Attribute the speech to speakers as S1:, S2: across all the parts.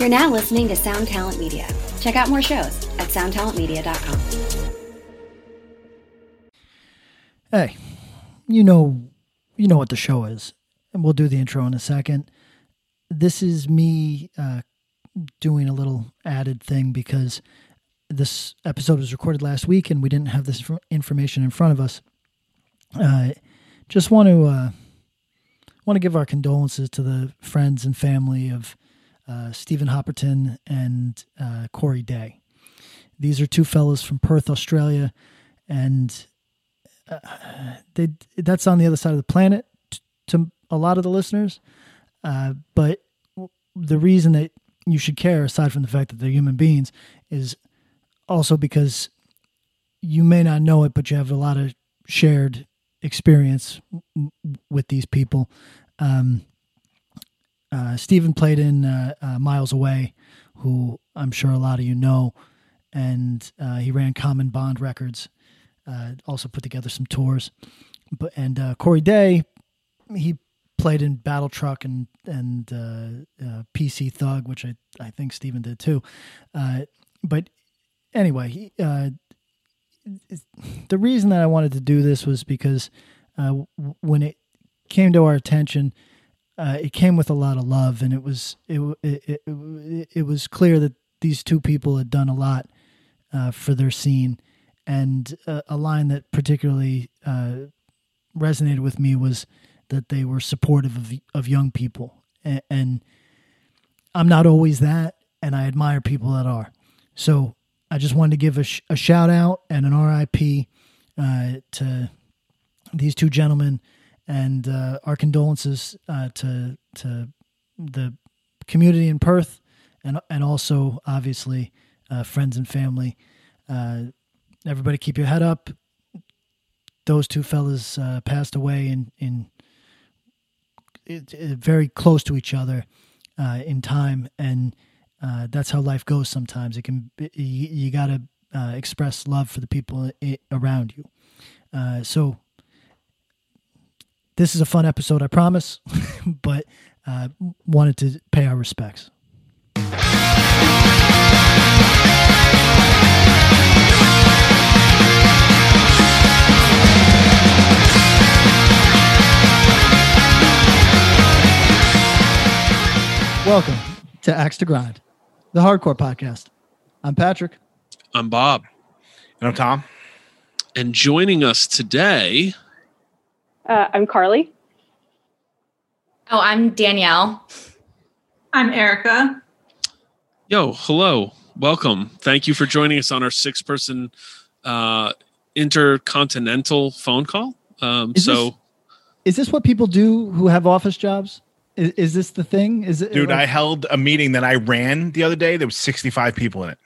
S1: You're now listening to Sound Talent Media. Check out more shows at soundtalentmedia.com.
S2: Hey, you know, you know what the show is, and we'll do the intro in a second. This is me uh, doing a little added thing because this episode was recorded last week and we didn't have this information in front of us. Uh, just want to uh, want to give our condolences to the friends and family of uh, Stephen Hopperton and uh, Corey Day. These are two fellows from Perth, Australia, and uh, they that's on the other side of the planet to a lot of the listeners. Uh, but the reason that you should care, aside from the fact that they're human beings, is also because you may not know it, but you have a lot of shared experience with these people. Um, uh, Stephen played in uh, uh, Miles Away, who I'm sure a lot of you know, and uh, he ran Common Bond Records. Uh, also put together some tours, but and Corey Day, he played in Battle Truck and and PC Thug, which I I think Stephen did too. but anyway, he, the reason that I wanted to do this was because when it came to our attention uh, it came with a lot of love, and it was it, it it, it was clear that these two people had done a lot uh, for their scene, and uh, a line that particularly uh, resonated with me was that they were supportive of of young people, and, and I'm not always that, and I admire people that are. So I just wanted to give a, sh- a shout out and an RIP uh, to these two gentlemen and uh, our condolences uh, to to the community in Perth, and and also obviously uh, friends and family. Uh, everybody, keep your head up. Those two fellas uh, passed away in in very close to each other uh, in time, and that's how life goes. Sometimes it can you, you got to express love for the people around you. so this is a fun episode, I promise, but uh, wanted to pay our respects. Welcome to Axe to Grind, the hardcore podcast. I'm Patrick.
S3: I'm Bob.
S4: And I'm Tom.
S3: And joining us today
S5: uh, I'm Carly.
S6: Oh, I'm Danielle.
S7: I'm Erica.
S3: Yo, hello. Welcome. Thank you for joining us on our six person uh, intercontinental phone call. Um,
S2: is
S3: so,
S2: this, is this what people do who have office jobs? Is, is this the thing? Is it,
S4: dude? Like, I held a meeting that I ran the other day. There was 65 people in it.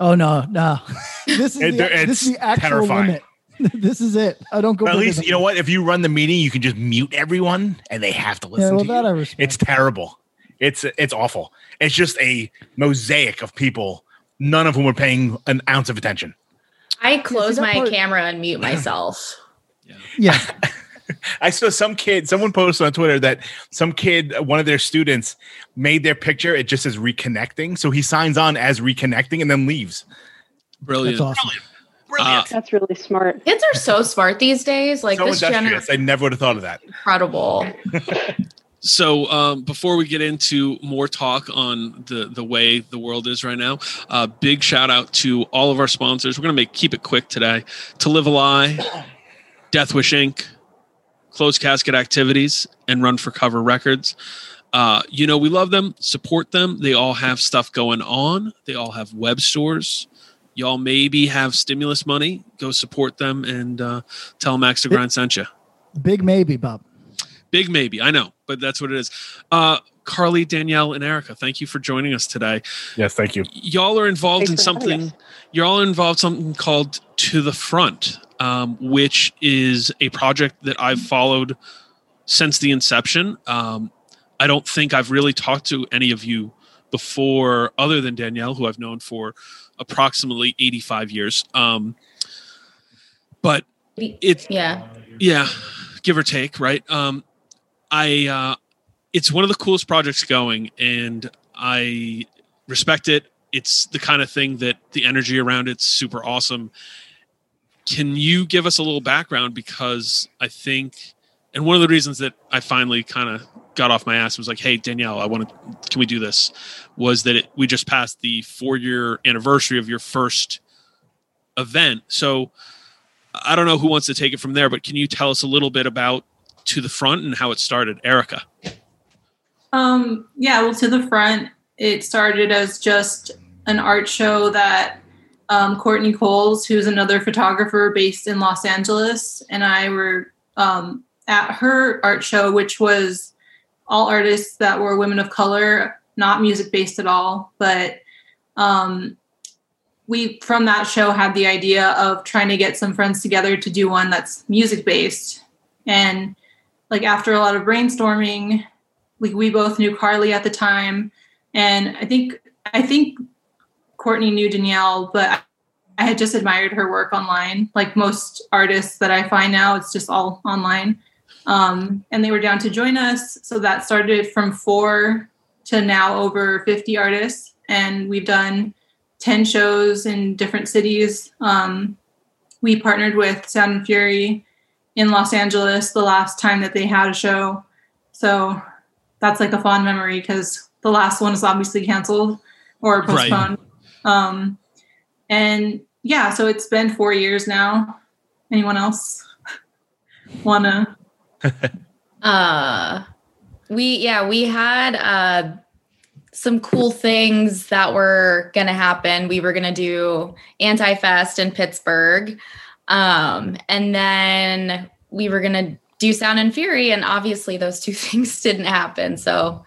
S2: Oh no, no! This is, it, the, this is the actual terrifying. limit. this is it. I don't go.
S4: But at least you know what? If you run the meeting, you can just mute everyone, and they have to listen. Yeah, well, to that you. I respect. It's terrible. It's it's awful. It's just a mosaic of people, none of whom are paying an ounce of attention.
S6: I close my part- camera and mute myself.
S2: yeah. Yeah.
S4: I saw some kid, someone posted on Twitter that some kid, one of their students, made their picture. It just says reconnecting. So he signs on as reconnecting and then leaves.
S3: Brilliant.
S2: That's awesome.
S5: Brilliant. Brilliant. Uh, That's really smart.
S6: Kids are so smart these days. Like
S4: so
S6: this
S4: generation, I never would have thought of that.
S6: Incredible.
S3: so um, before we get into more talk on the the way the world is right now, uh, big shout out to all of our sponsors. We're gonna make keep it quick today. To live a lie, Death Wish Inc., Closed Casket Activities, and Run for Cover Records. Uh, you know, we love them, support them. They all have stuff going on. They all have web stores y'all maybe have stimulus money, go support them and uh, tell Max to Grind sent you.
S2: Big maybe, Bob.
S3: Big maybe, I know, but that's what it is. Uh, Carly, Danielle, and Erica, thank you for joining us today.
S4: Yes, thank you.
S3: Y'all are involved Thanks in something. Y'all are involved something called To the Front, um, which is a project that I've followed since the inception. Um, I don't think I've really talked to any of you before, other than Danielle, who I've known for approximately 85 years. Um, but it's
S6: yeah,
S3: yeah, give or take, right? Um, I uh, it's one of the coolest projects going, and I respect it. It's the kind of thing that the energy around it's super awesome. Can you give us a little background because I think and one of the reasons that I finally kind of got off my ass was like, "Hey Danielle, I want to. Can we do this?" Was that it, we just passed the four year anniversary of your first event? So I don't know who wants to take it from there, but can you tell us a little bit about to the front and how it started, Erica?
S7: Um, yeah, well, to the front, it started as just an art show that um, Courtney Coles, who's another photographer based in Los Angeles, and I were um, at her art show, which was all artists that were women of color, not music based at all. But um, we, from that show, had the idea of trying to get some friends together to do one that's music based. And like after a lot of brainstorming, like we both knew Carly at the time, and I think I think Courtney knew Danielle, but I had just admired her work online. Like most artists that I find now, it's just all online. Um, and they were down to join us. So that started from four to now over 50 artists. And we've done 10 shows in different cities. Um, we partnered with Sound and Fury in Los Angeles the last time that they had a show. So that's like a fond memory because the last one is obviously canceled or postponed. Right. Um, and yeah, so it's been four years now. Anyone else wanna
S6: uh we yeah, we had uh some cool things that were to happen. We were to do Anti-Fest in Pittsburgh. Um and then we were to do Sound and Fury and obviously those two things didn't happen. So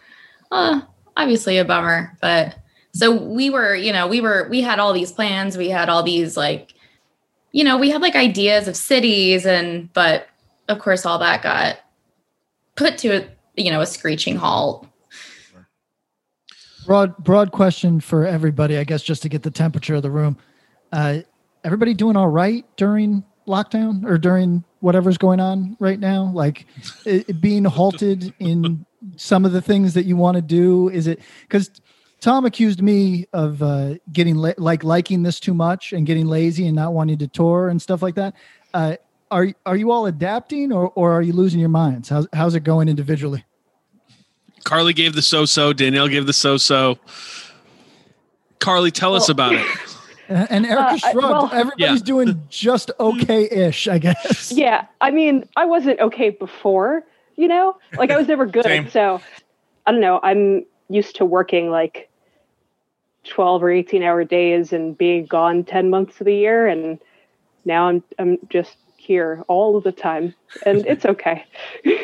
S6: uh obviously a bummer, but so we were, you know, we were we had all these plans, we had all these like you know, we had like ideas of cities and but of course, all that got put to you know a screeching halt.
S2: Broad broad question for everybody, I guess, just to get the temperature of the room. Uh, everybody doing all right during lockdown or during whatever's going on right now? Like it, being halted in some of the things that you want to do? Is it because Tom accused me of uh, getting la- like liking this too much and getting lazy and not wanting to tour and stuff like that. Uh, are are you all adapting or or are you losing your minds? How's how's it going individually?
S3: Carly gave the so so. Danielle gave the so so. Carly, tell well, us about it.
S2: And Erica uh. Well, Everybody's yeah. doing just okay-ish, I guess.
S5: Yeah, I mean, I wasn't okay before. You know, like I was never good. Same. So I don't know. I'm used to working like twelve or eighteen hour days and being gone ten months of the year, and now I'm I'm just here all the time, and it's okay.
S4: yeah.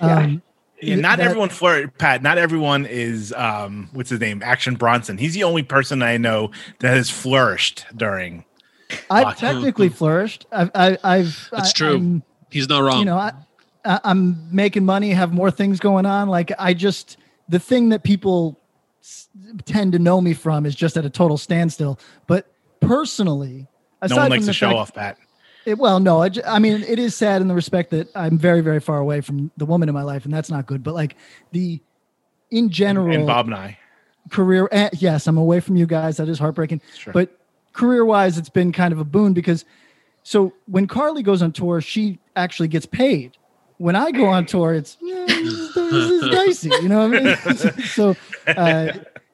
S4: Um, yeah, not that, everyone flirt, Pat. Not everyone is um, what's his name, Action Bronson. He's the only person I know that has flourished during.
S2: I've technically flourished. I've, I, have
S3: That's true. I'm, He's not wrong.
S2: You know, I, I'm making money, have more things going on. Like I just the thing that people tend to know me from is just at a total standstill. But personally,
S4: no one likes to show fact, off, Pat.
S2: It, well, no, I, I mean, it is sad in the respect that I'm very, very far away from the woman in my life, and that's not good. But like the, in general, and,
S4: and Bob and I,
S2: career, eh, yes, I'm away from you guys. That is heartbreaking. Sure. But career wise, it's been kind of a boon because, so when Carly goes on tour, she actually gets paid. When I go on tour, it's yeah, this, is dicey, you know what I mean? so, uh,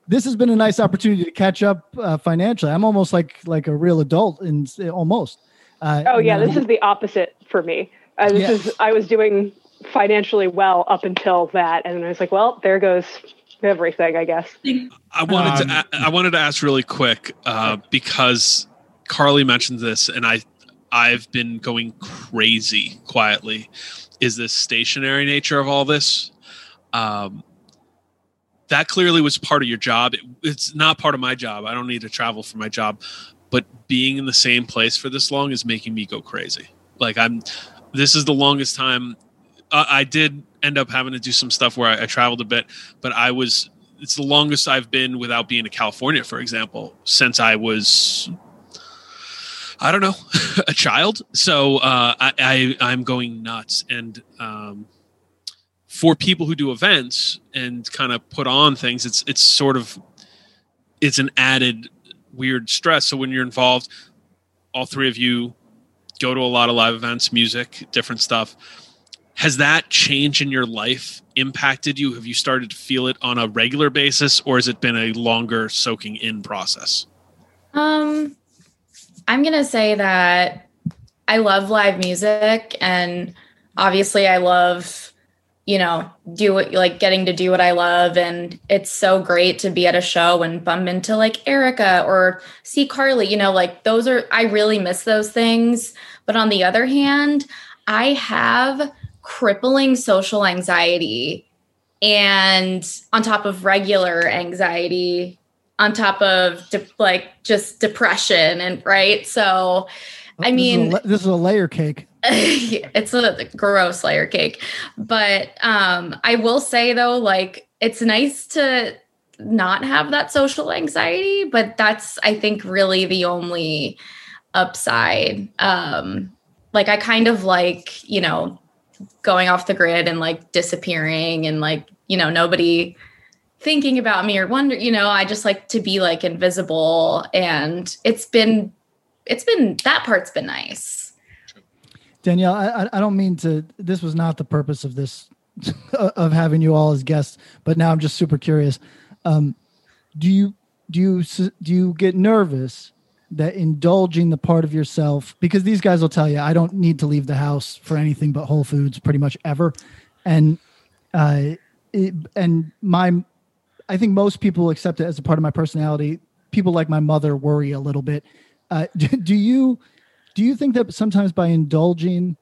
S2: this has been a nice opportunity to catch up uh, financially. I'm almost like like a real adult, and almost.
S5: Uh, oh yeah, this is the opposite for me. Uh, this yeah. is I was doing financially well up until that, and I was like, well, there goes everything, I guess.
S3: I wanted um, to I wanted to ask really quick uh, because Carly mentioned this, and I I've been going crazy quietly. Is this stationary nature of all this? Um, that clearly was part of your job. It, it's not part of my job. I don't need to travel for my job, but being in the same place for this long is making me go crazy. Like I'm, this is the longest time. Uh, I did end up having to do some stuff where I, I traveled a bit, but I was. It's the longest I've been without being to California, for example, since I was I don't know, a child. So uh, I, I am going nuts, and um, for people who do events and kind of put on things, it's it's sort of it's an added weird stress. So when you're involved, all three of you go to a lot of live events, music, different stuff. Has that change in your life impacted you? Have you started to feel it on a regular basis, or has it been a longer soaking in process?
S6: Um, I'm gonna say that I love live music, and obviously, I love you know do it like getting to do what I love, and it's so great to be at a show and bump into like Erica or see Carly. You know, like those are I really miss those things. But on the other hand, I have crippling social anxiety and on top of regular anxiety on top of de- like just depression and right so i mean
S2: this is a, this is a layer cake.
S6: It's a gross layer cake. But um i will say though like it's nice to not have that social anxiety but that's i think really the only upside. Um like i kind of like you know going off the grid and like disappearing and like you know nobody thinking about me or wonder you know i just like to be like invisible. And it's been it's been that part's been nice
S2: danielle i i don't mean to this was not the purpose of this of having you all as guests but now i'm just super curious um do you do you do you get nervous that indulging the part of yourself because these guys will tell you I don't need to leave the house for anything but Whole Foods pretty much ever, and uh, it, and my I think most people accept it as a part of my personality. People like my mother worry a little bit. Uh, do, do you do you think that sometimes by indulging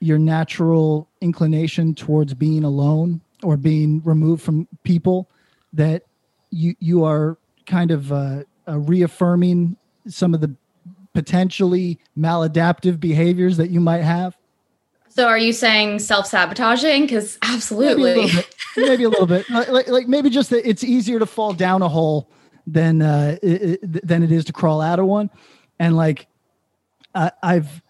S2: your natural inclination towards being alone or being removed from people that you you are kind of uh, uh, reaffirming some of the potentially maladaptive behaviors that you might have?
S6: So are you saying self-sabotaging? Because absolutely.
S2: Maybe a little bit. maybe, a little bit. Like, like maybe just that it's easier to fall down a hole than uh, it, than it is to crawl out of one. And like I, I've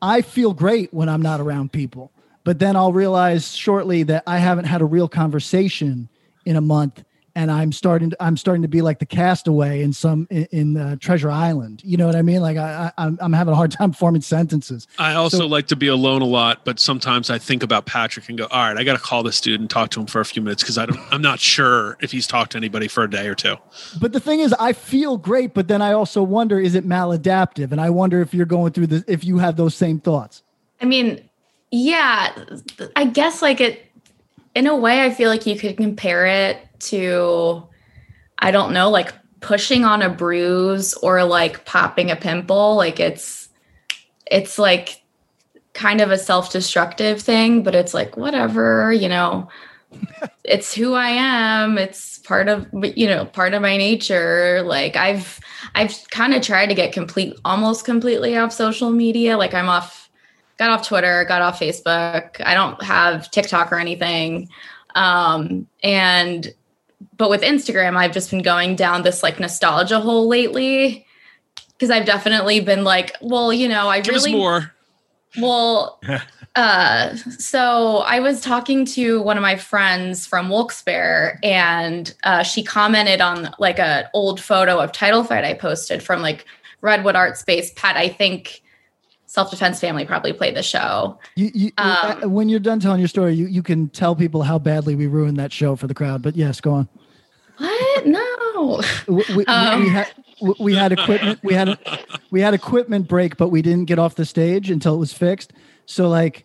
S2: I feel great when I'm not around people, but then I'll realize shortly that I haven't had a real conversation in a month and I'm starting to, I'm starting to be like the castaway in some in, in uh, Treasure Island. You know what I mean? Like I, I am having a hard time forming sentences.
S3: I also so, like to be alone a lot, but sometimes I think about Patrick and go, all right, I got to call this dude and talk to him for a few minutes because I don't I'm not sure if he's talked to anybody for a day or two.
S2: But the thing is, I feel great, but then I also wonder, is it maladaptive? And I wonder if you're going through this, if you have those same thoughts.
S6: I mean, yeah, I guess like it. In a way, I feel like you could compare it to I don't know, like pushing on a bruise or like popping a pimple. Like it's it's like kind of a self-destructive thing, but it's like whatever, you know. it's who I am. It's part of you know, part of my nature. Like I've I've kind of tried to get complete almost completely off social media. Like I'm off got off Twitter, got off Facebook. I don't have TikTok or anything. Um and but with Instagram, I've just been going down this like nostalgia hole lately because I've definitely been like, well, you know, I
S3: Give
S6: really
S3: more.
S6: Well, uh, so I was talking to one of my friends from Wilkes-Barre, and uh, she commented on like an old photo of Title Fight I posted from like Redwood Art Space. Pat, I think self defense family probably played the show.
S2: You, you, um, when you're done telling your story, you, you can tell people how badly we ruined that show for the crowd. But yes, go on.
S6: What? No.
S2: we, we, um, we, had we had equipment. We had a, we had equipment break, but we didn't get off the stage until it was fixed. So like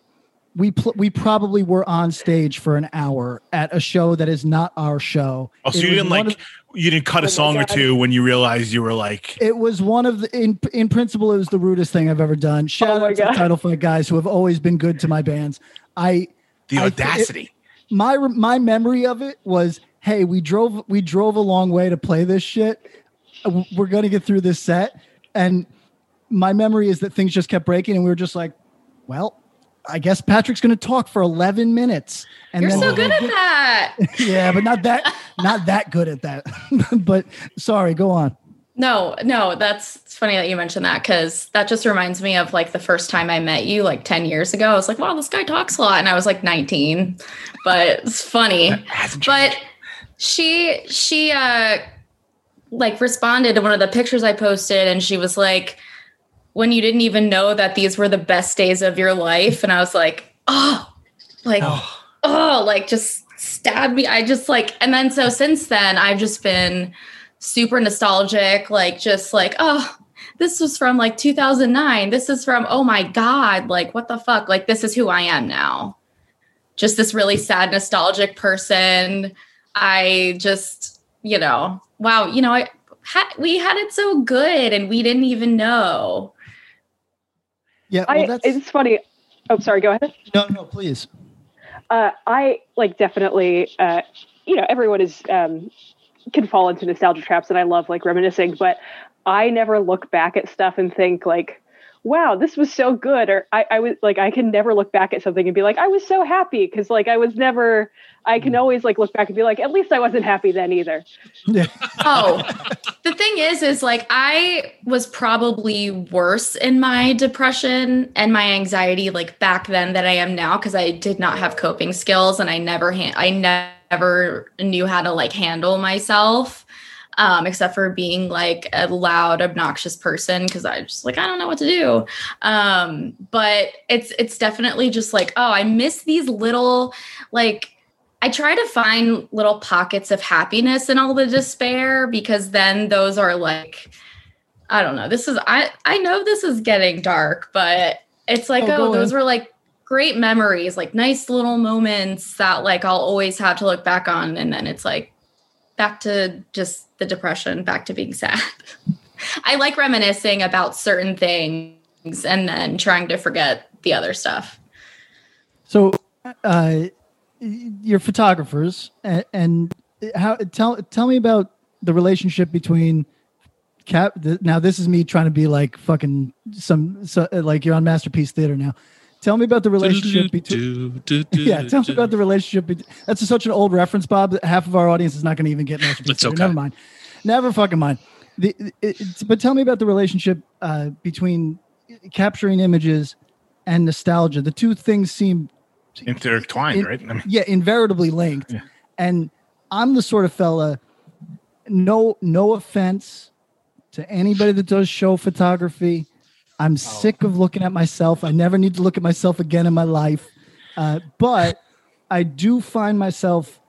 S2: we pl- we probably were on stage for an hour at a show that is not our show.
S4: Oh, so it you didn't like of, you didn't cut a oh song or two when you realized you were like
S2: it was one of the in in principle it was the rudest thing I've ever done. Oh Shout oh out God. to the Title Fight guys who have always been good to my bands. I
S4: the audacity. I,
S2: it, my my memory of it was hey, we drove we drove a long way to play this shit. We're going to get through this set and my memory is that things just kept breaking and we were just like, well, I guess Patrick's going to talk for 11 minutes.
S6: And You're so good at that.
S2: yeah, but not that, not that good at that. but sorry, go on.
S6: No, no, that's it's funny that you mentioned that because that just reminds me of like the first time I met you like 10 years ago. I was like, wow, this guy talks a lot. And I was like 19, but it's funny. but she, she, uh, like responded to one of the pictures I posted and she was like, when you didn't even know that these were the best days of your life. And I was like, oh, like, oh, oh like just stab me. I just like, and then so since then, I've just been super nostalgic, like just like, oh, this was from like 2009. This is from, oh my God, like what the fuck? Like this is who I am now. Just this really sad, nostalgic person. I just, you know, wow, you know, I had, we had it so good and we didn't even know.
S2: Yeah, well, I,
S5: it's funny. Oh, sorry, go ahead.
S2: No, no, please.
S5: Uh, I like definitely, uh, you know, everyone is um, can fall into nostalgia traps and I love like reminiscing, but I never look back at stuff and think like, wow, this was so good. Or I, I was like, I can never look back at something and be like, I was so happy. Cause like I was never, I can mm. always like look back and be like, at least I wasn't happy then either.
S6: Yeah. oh, the thing is, is like I was probably worse in my depression and my anxiety like back then than I am now because I did not have coping skills and I never, ha- I never knew how to like handle myself um, except for being like a loud, obnoxious person because I just like I don't know what to do. Um, but it's it's definitely just like oh, I miss these little like I try to find little pockets of happiness in all the despair because then those are like I don't know. This is I I know this is getting dark, but it's like oh, oh those were like great memories, like nice little moments that like I'll always have to look back on. And then it's like back to just the depression, back to being sad. I like reminiscing about certain things and then trying to forget the other stuff.
S2: So, uh, you're photographers, and, and how tell tell me about the relationship between cap. The, now, this is me trying to be like fucking some so, like you're on Masterpiece Theater now. Tell me about the relationship between. yeah, tell me about the relationship. Between, that's such an old reference, Bob. That half of our audience is not going to even get.
S3: It's okay.
S2: Never mind. Never fucking mind. The, it, but tell me about the relationship uh, between capturing images and nostalgia. The two things seem
S4: intertwined, in, right? I
S2: mean, yeah, invariably linked. Yeah. And I'm the sort of fella. No, no offense to anybody that does show photography I'm oh. sick of looking at myself. I never need to look at myself again in my life. Uh, but I do find myself.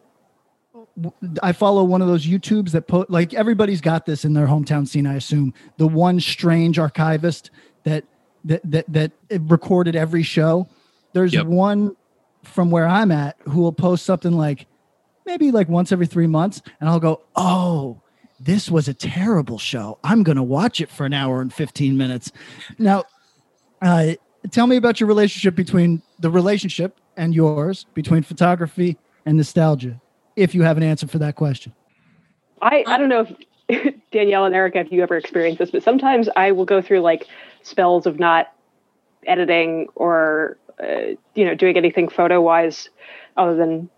S2: I follow one of those YouTubes that put like everybody's got this in their hometown scene. I assume the one strange archivist that that that that recorded every show. There's yep. one from where I'm at who will post something like maybe like once every three months, and I'll go, "Oh, this was a terrible show. I'm going to watch it for an hour and 15 minutes. Now, uh, tell me about your relationship between the relationship and yours between photography and nostalgia, if you have an answer for that question.
S5: I, I don't know if Danielle and Erica, if you ever experienced this, but sometimes I will go through like spells of not editing or, uh, you know, doing anything photo wise other than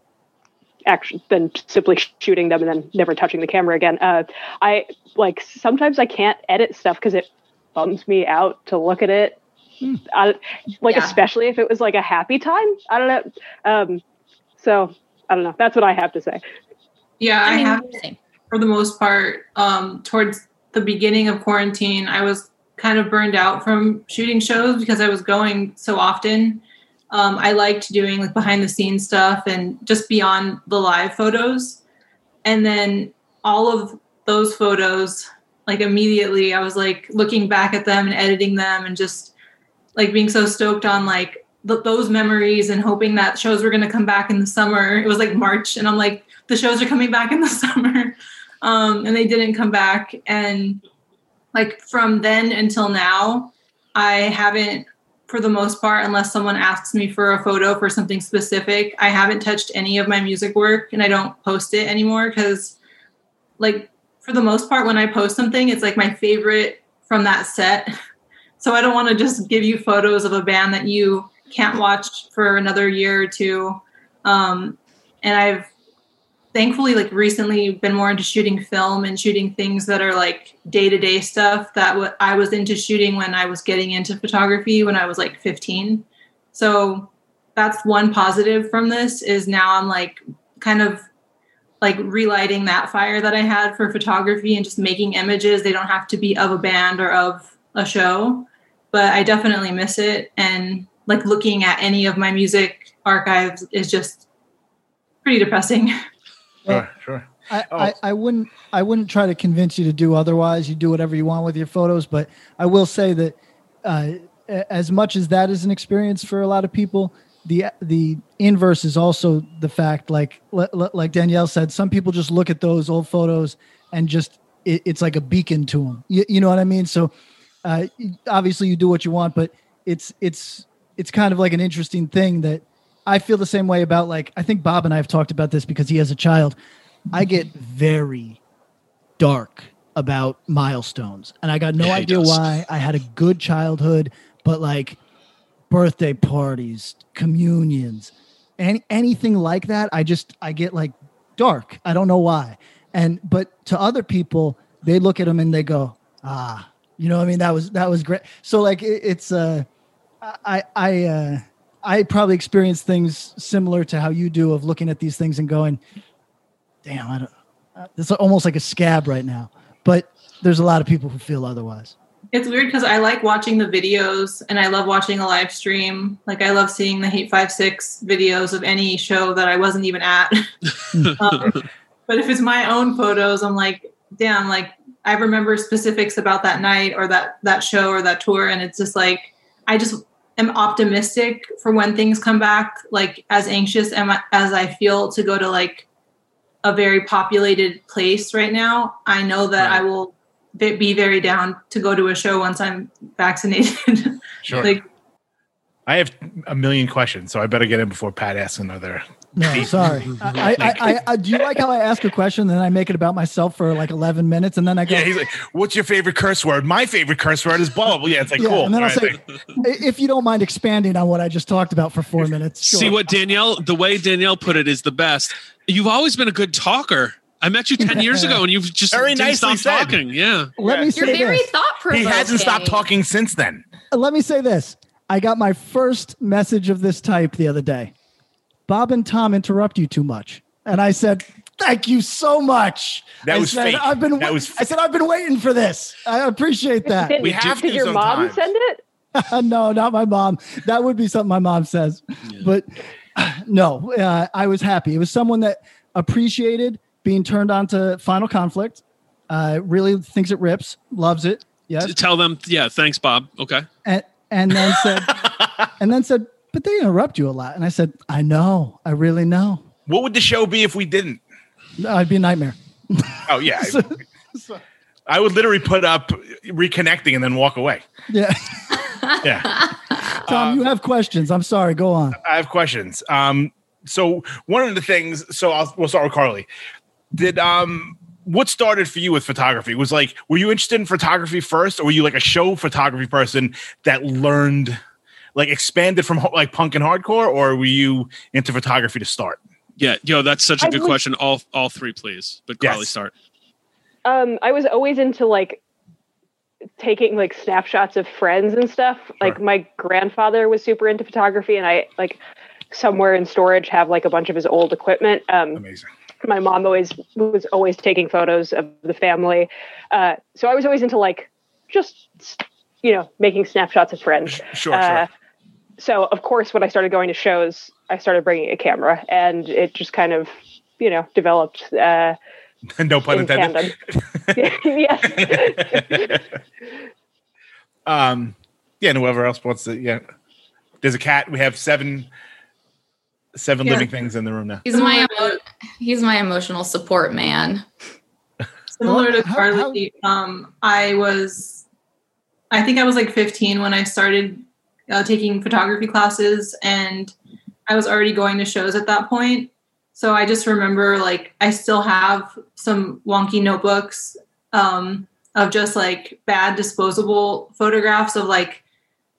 S5: actually than simply shooting them and then never touching the camera again. Uh, I like sometimes I can't edit stuff because it bums me out to look at it. Hmm. I, like yeah. especially if it was like a happy time. I don't know. Um, so I don't know. That's what I have to say.
S7: Yeah, I, I have. For the most part, um, towards the beginning of quarantine, I was kind of burned out from shooting shows because I was going so often um, I liked doing like behind the scenes stuff and just beyond the live photos. And then all of those photos, like immediately, I was like looking back at them and editing them and just like being so stoked on like th- those memories and hoping that shows were going to come back in the summer. It was like March, and I'm like, the shows are coming back in the summer. Um, and they didn't come back. And like from then until now, I haven't for the most part, unless someone asks me for a photo for something specific, I haven't touched any of my music work and I don't post it anymore because, like, for the most part, when I post something, it's like my favorite from that set. So I don't want to just give you photos of a band that you can't watch for another year or two. Um, and I've thankfully like recently been more into shooting film and shooting things that are like day-to-day stuff that what i was into shooting when i was getting into photography when i was like 15 so that's one positive from this is now i'm like kind of like relighting that fire that i had for photography and just making images. They don't have to be of a band or of a show but i definitely miss it. And like looking at any of my music archives is just pretty depressing
S4: Sure, sure.
S2: I, oh. I, I, wouldn't I wouldn't try to convince you to do otherwise. You do whatever you want with your photos, but I will say that uh, as much as that is an experience for a lot of people, the the inverse is also the fact. Like like Danielle said, some people just look at those old photos and just it, it's like a beacon to them. You, you know what I mean? So uh, obviously you do what you want, but it's it's it's kind of like an interesting thing that I feel the same way about like I think Bob and I have talked about this because he has a child. I get very dark about milestones, and I got no yeah, idea why. I had a good childhood, but like birthday parties, communions, any anything like that, I just I get like dark. I don't know why. And but to other people, they look at them and they go, ah, you know, I mean, that was that was great. So like it, it's uh, I I uh I probably experience things similar to how you do of looking at these things and going, damn, I don't, uh, it's almost like a scab right now. But there's a lot of people who feel otherwise.
S7: It's weird because I like watching the videos and I love watching a live stream. Like I love seeing the Hate5six videos of any show that I wasn't even at. um, but if it's my own photos, I'm like, damn, like I remember specifics about that night or that that show or that tour, and it's just like I just am optimistic for when things come back like as anxious am as i feel to go to like a very populated place right now i know that right. i will be very down to go to a show once i'm vaccinated.
S4: Sure. Like i have a million questions so i better get in before pat asks another
S2: no, sorry. I, I, I, I, do you like how I ask a question, and then I make it about myself for like eleven minutes, and then I go.
S4: Yeah, he's like, "What's your favorite curse word?" My favorite curse word is blah blah. Yeah, it's like yeah, cool.
S2: And then I'll say, if you don't mind expanding on what I just talked about for four minutes.
S3: Sure. See what Danielle, the way Danielle put it is the best. You've always been a good talker. I met you 10 years ago and you've just very nicely stop talking. Yeah.
S2: Let me say
S6: You're very thought provoking.
S4: He hasn't stopped talking since then.
S2: Let me say this. I got my first message of this type the other day. Bob and Tom interrupt you too much. And I said, Thank you so much.
S4: That
S2: I
S4: was
S2: said,
S4: fake.
S2: I've been.
S4: That was
S2: I said I've been waiting for this. I appreciate that.
S5: Did, we have did your mom send it?
S2: no, not my mom. That would be something my mom says. Yeah. But no, uh, I was happy. It was someone that appreciated being turned on to Final Conflict. Uh, really thinks it rips, loves it. Yes.
S3: Tell them, yeah, thanks, Bob. Okay.
S2: And and then said, and then said, but they interrupt you a lot. And I said, I know, I really know.
S4: What would the show be if we didn't?
S2: No, I'd be a nightmare.
S4: Oh yeah. so, so. I would literally put up reconnecting and then walk away.
S2: Yeah.
S4: yeah.
S2: Tom, um, you have questions. I'm sorry. Go on.
S4: I have questions. Um, so one of the things, so I'll, we'll start with Carly. Did um, what started for you with photography? Was like, were you interested in photography first, or were you like a show photography person that learned like expanded from like punk and hardcore, or were you into photography to start?
S3: Yeah, yo, that's such a I good was, question. All all three, please. But Carly, yes. start.
S5: Um, I was always into like taking like snapshots of friends and stuff. Sure. Like my grandfather was super into photography, and I like somewhere in storage have like a bunch of his old equipment. Um,
S4: Amazing.
S5: My mom always was always taking photos of the family, uh, so I was always into like just you know making snapshots of friends.
S4: Sure, uh, sure
S5: so of course when i started going to shows i started bringing a camera and it just kind of you know developed uh
S4: no pun in intended. yes um yeah and whoever else wants to yeah. There's a cat. We have seven seven yeah. living things in the room now.
S6: He's my emo- he's my emotional support man.
S7: Similar to carly um i was i think i was like 15 when i started uh, taking photography classes and I was already going to shows at that point. So I just remember like I still have some wonky notebooks um, of just like bad disposable photographs of like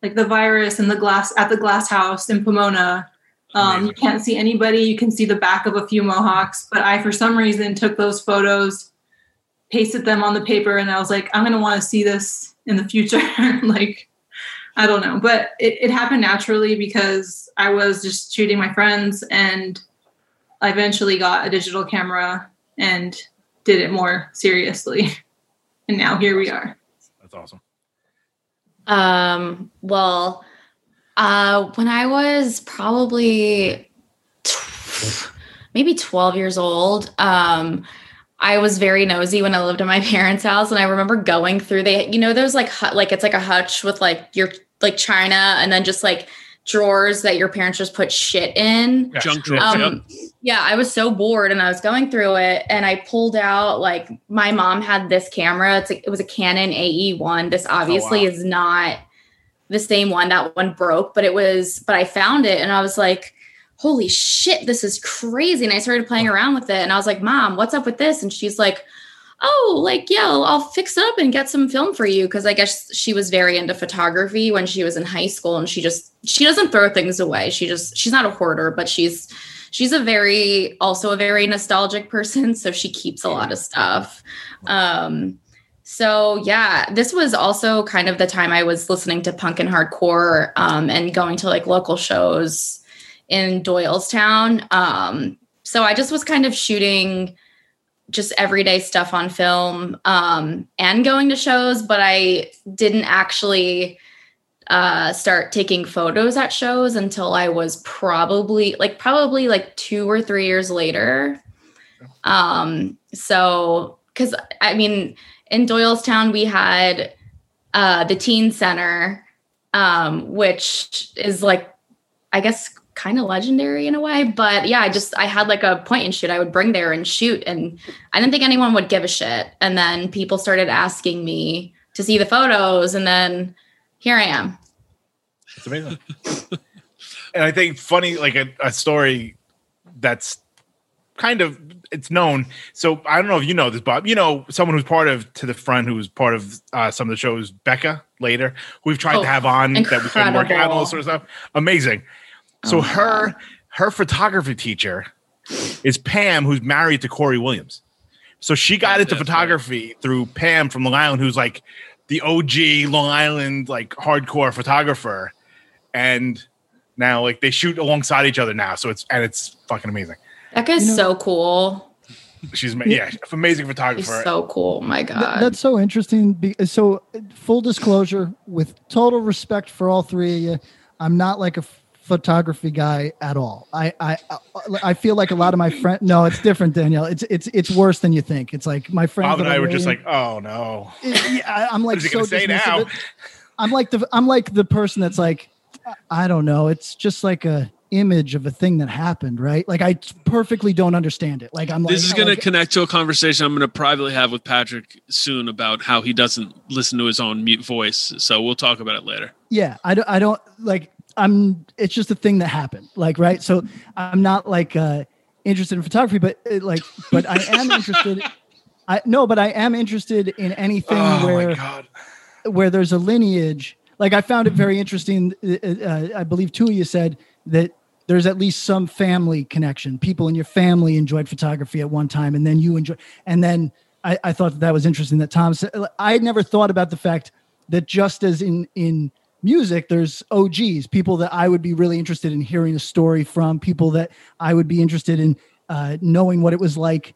S7: like the virus and the glass at the glass house in Pomona Um, you can't see anybody. You can see the back of a few mohawks. But I, for some reason, took those photos, pasted them on the paper, and I was like, I'm going to want to see this in the future. like, I don't know. But it, it happened naturally because I was just shooting my friends, and I eventually got a digital camera and did it more seriously. And now here we are.
S4: That's awesome.
S6: Um, well, uh, when I was probably maybe 12 years old, um, I was very nosy when I lived in my parents' house, and I remember going through. They, you know, there's like like it's like a hutch with like your like china, and then just like drawers that your parents just put shit in.
S3: Junk drawers. Um,
S6: Yeah, I was so bored, and I was going through it, and I pulled out like my mom had this camera. It's a, it was a Canon AE one. This obviously oh, wow. is not the same one. That one broke, but it was, but I found it and I was like, holy shit, this is crazy. And I started playing around with it and I was like, mom, what's up with this? And she's like, oh, like, yeah, I'll, I'll fix it up and get some film for you. Cause I guess she was very into photography when she was in high school and she just, she doesn't throw things away. She just, she's not a hoarder, but she's, she's a very, also a very nostalgic person. So she keeps a lot of stuff. Um, so yeah, this was also kind of the time I was listening to punk and hardcore um, and going to like local shows in Doylestown. Um, so I just was kind of shooting just everyday stuff on film um, and going to shows, but I didn't actually uh, start taking photos at shows until I was probably like probably like two or three years later. Um, so because I mean in Doylestown, we had uh, the teen center, um, which is like, I guess, kind of legendary in a way. But yeah, I just I had like a point and shoot I would bring there and shoot, and I didn't think anyone would give a shit. And then people started asking me to see the photos, and then here I am.
S4: It's amazing. and I think funny, like a, a story that's kind of it's known. So I don't know if you know this, Bob. You know someone who's part of to the front, who was part of uh, some of the shows. Becca later, who we've tried oh, to have on incredible. that we couldn't work out, all this sort of stuff. Amazing. So oh, her God. her photography teacher is Pam, who's married to Corey Williams. So she got into photography right. through Pam from Long Island, who's like the OG Long Island like hardcore photographer, and now like they shoot alongside each other now. So it's and it's fucking amazing.
S6: That guy's you know, so cool.
S4: She's yeah, amazing photographer.
S6: He's so cool. My God,
S2: that's so interesting. So, full disclosure, with total respect for all three of you, I'm not like a photography guy at all. I I I feel like a lot of my friends. No, it's different, Danielle. It's it's it's worse than you think. It's like my friends.
S4: Bob and I were just like, oh no.
S2: yeah, I'm like so say now? I'm like the I'm like the person that's like, I don't know. It's just like a image of a thing that happened, right? Like I perfectly don't understand it. Like I'm
S3: This
S2: like,
S3: is going
S2: like,
S3: to connect to a conversation I'm going to privately have with Patrick soon about how he doesn't listen to his own mute voice. So we'll talk about it later.
S2: Yeah, I don't I don't like I'm it's just a thing that happened. Like right? So I'm not like uh interested in photography but uh, like but I am interested I no, but I am interested in anything oh where where there's a lineage like I found it very interesting. Uh, uh, I believe two of you said that there's at least some family connection. People in your family enjoyed photography at one time, and then you enjoy. And then I, I thought that, that was interesting that Tom said. I had never thought about the fact that just as in in music, there's OGs, people that I would be really interested in hearing a story from, people that I would be interested in uh, knowing what it was like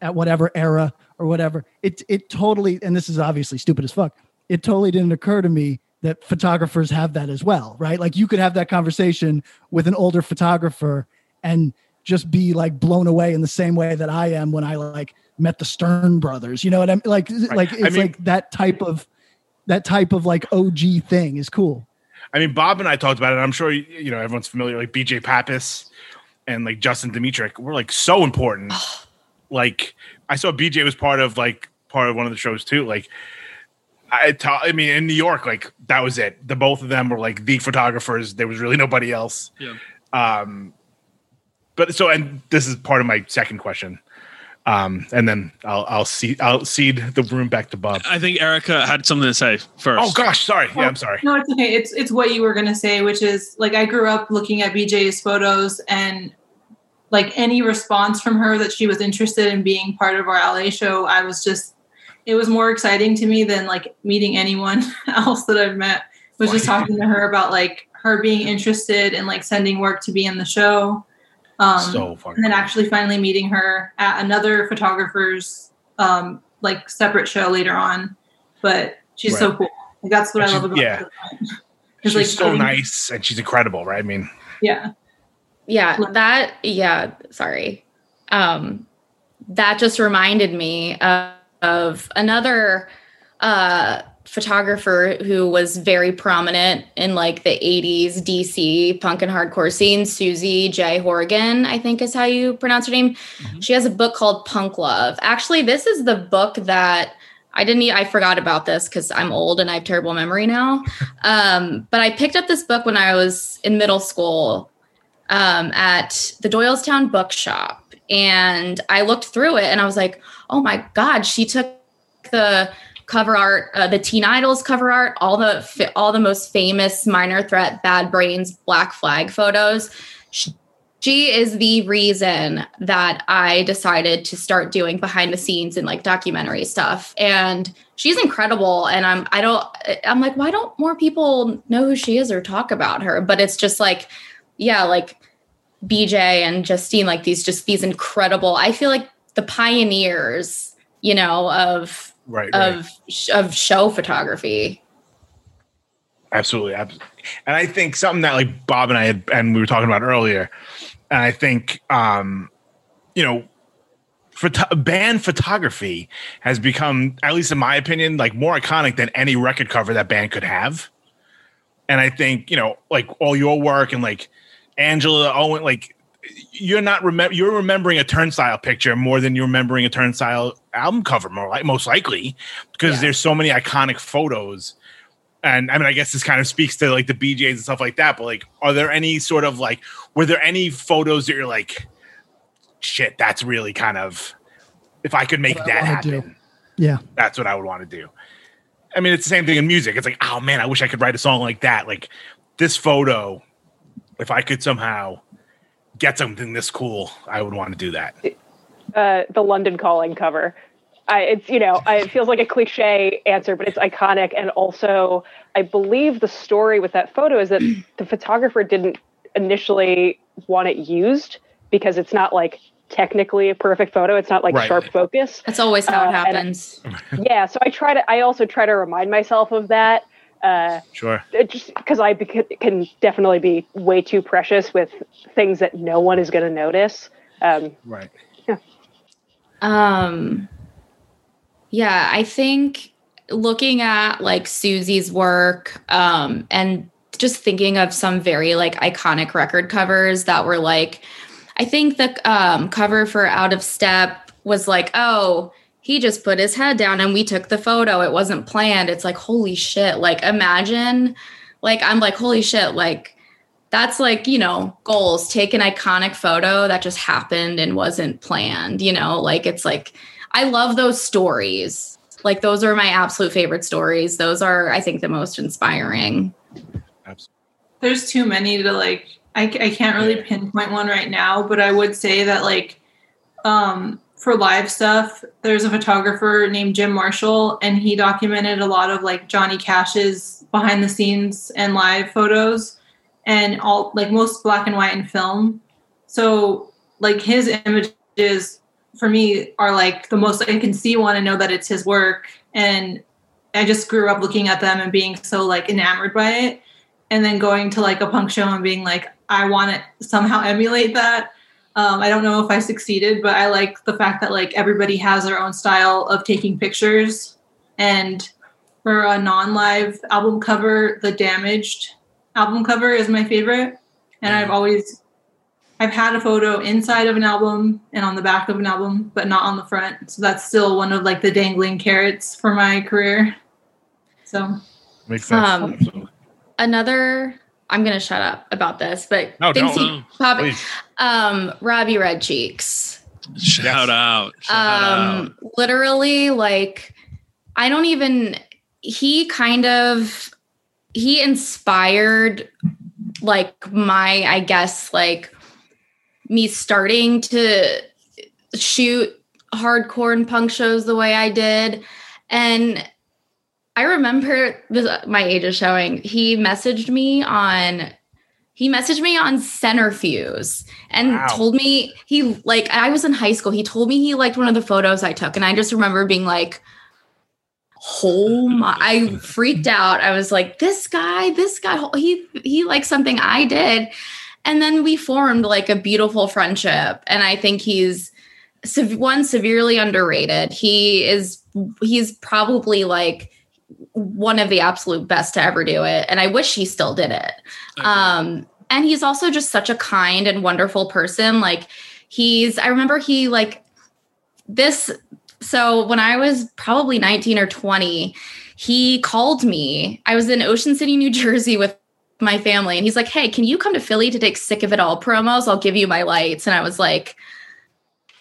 S2: at whatever era or whatever. It it totally, and this is obviously stupid as fuck. It totally didn't occur to me that photographers have that as well, right? Like you could have that conversation with an older photographer and just be like blown away in the same way that I am when I like met the Stern brothers. You know what I'm like? Right. Like it's I mean, like that type of that type of like OG thing is cool.
S4: I mean, Bob and I talked about it. I'm sure you know everyone's familiar, like BJ Papas and like Justin Dimitrik were like so important. like I saw BJ was part of like part of one of the shows too. Like I, I mean, in New York, like that was it. The both of them were like the photographers. There was really nobody else.
S3: Yeah.
S4: Um, but so, and this is part of my second question. Um, and then I'll I'll see I'll cede the room back to Bob.
S3: I think Erica had something to say first.
S4: Oh gosh, sorry. Yeah, I'm sorry.
S7: No, it's okay. It's it's what you were gonna say, which is like I grew up looking at BJ's photos and like any response from her that she was interested in being part of our LA show, I was just it was more exciting to me than like meeting anyone else that I've met. Was just talking to her about like her being interested in like sending work to be in the show um, so fun. And then actually finally meeting her at another photographer's um, like separate show later on. But she's right. so cool. Like, that's what and I love about
S4: yeah. her. She's like, so nice and she's incredible, right? I mean,
S7: yeah.
S6: Yeah, that yeah, sorry. Um that just reminded me of, of another uh photographer who was very prominent in like the 80s DC punk and hardcore scene, Susie J. Horgan, I think is how you pronounce her name. Mm-hmm. She has a book called Punk Love. Actually, this is the book that I didn't I forgot about this because I'm old and I have terrible memory now. Um, but I picked up this book when I was in middle school um, at the Doylestown bookshop. And I looked through it and I was like, oh my God, she took the cover art, uh, the Teen Idols cover art, all the all the most famous Minor Threat, Bad Brains, Black Flag photos. She, she is the reason that I decided to start doing behind the scenes and like documentary stuff. And she's incredible. And I'm I don't I'm like, why don't more people know who she is or talk about her? But it's just like, yeah, like BJ and Justine, like these just these incredible, I feel like the pioneers, you know, of
S4: right,
S6: of right. of show photography.
S4: Absolutely, absolutely. And I think something that like Bob and I had and we were talking about earlier, and I think um, you know, photo- band photography has become, at least in my opinion, like more iconic than any record cover that band could have. And I think you know, like all your work and like Angela Owen, like you're not remember you're remembering a turnstile picture more than you're remembering a turnstile album cover more like most likely because yeah. there's so many iconic photos. And i mean i guess this kind of speaks to like the bjs and stuff like that but like are there any sort of like were there any photos that you're like shit that's really kind of if i could make what that happen.
S2: Yeah.
S4: That's what i would want to do. I mean it's the same thing in music. It's like oh man i wish i could write a song like that. Like this photo if i could somehow get something this cool, I would want to do that.
S5: Uh, the London Calling cover. I, it's you know I, it feels like a cliche answer, but it's iconic. And also, I believe the story with that photo is that the photographer didn't initially want it used because it's not like technically a perfect photo. It's not like right. sharp focus.
S6: That's always how uh, it happens.
S5: I, yeah, so I try to. I also try to remind myself of that.
S4: Uh, sure.
S5: Just because I beca- can definitely be way too precious with things that no one is going to notice. Um,
S4: right.
S5: Yeah.
S6: Um. Yeah, I think looking at like Susie's work, um, and just thinking of some very like iconic record covers that were like, I think the um, cover for Out of Step was like, oh, he just put his head down and we took the photo. It wasn't planned. It's like, holy shit. Like, imagine, like, I'm like, holy shit. Like, that's like, you know, goals. Take an iconic photo that just happened and wasn't planned, you know, like, it's like, I love those stories. Like, those are my absolute favorite stories. Those are, I think, the most inspiring.
S7: Absolutely. There's too many to like, I, I can't really pinpoint one right now, but I would say that, like, um, for live stuff, there's a photographer named Jim Marshall, and he documented a lot of like Johnny Cash's behind the scenes and live photos, and all like most black and white and film. So like his images for me are like the most I can see one and know that it's his work, and I just grew up looking at them and being so like enamored by it, and then going to like a punk show and being like I want to somehow emulate that um, I don't know if I succeeded, but I like the fact that like everybody has their own style of taking pictures. And for a non-live album cover, the damaged album cover is my favorite. And I've always I've had a photo inside of an album and on the back of an album, but not on the front. So that's still one of like the dangling carrots for my career. So
S4: makes sense.
S6: Um, another I'm gonna shut up about this, but
S4: no, things don't, no,
S6: um, Robbie Red Cheeks.
S3: Shout yes. out. Shout um,
S6: out. literally like I don't even he kind of he inspired like my I guess like me starting to shoot hardcore and punk shows the way I did and I remember this, my age is showing. He messaged me on he messaged me on Centerfuse and wow. told me he like I was in high school. He told me he liked one of the photos I took, and I just remember being like, "Oh my!" I freaked out. I was like, "This guy, this guy, he he likes something I did," and then we formed like a beautiful friendship. And I think he's one severely underrated. He is he's probably like one of the absolute best to ever do it and i wish he still did it. Um and he's also just such a kind and wonderful person. Like he's i remember he like this so when i was probably 19 or 20 he called me. I was in ocean city new jersey with my family and he's like hey can you come to philly to take sick of it all promos? I'll give you my lights. And i was like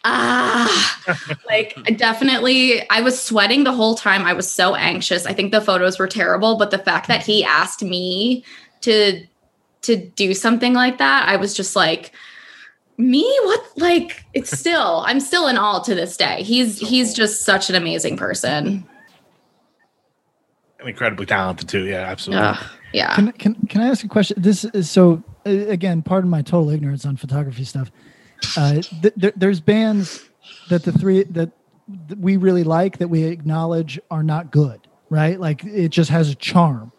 S6: ah, like definitely, I was sweating the whole time. I was so anxious. I think the photos were terrible, but the fact that he asked me to to do something like that, I was just like, me? What? Like it's still i'm still in awe to this day. He's he's just such an amazing person.
S4: And incredibly talented too. Yeah absolutely. Uh,
S6: yeah.
S2: Can, can can i ask a question? This is so again pardon my total ignorance on photography stuff uh, th- th- there's bands that the three that we really like that we acknowledge are not good, right? Like it just has a charm.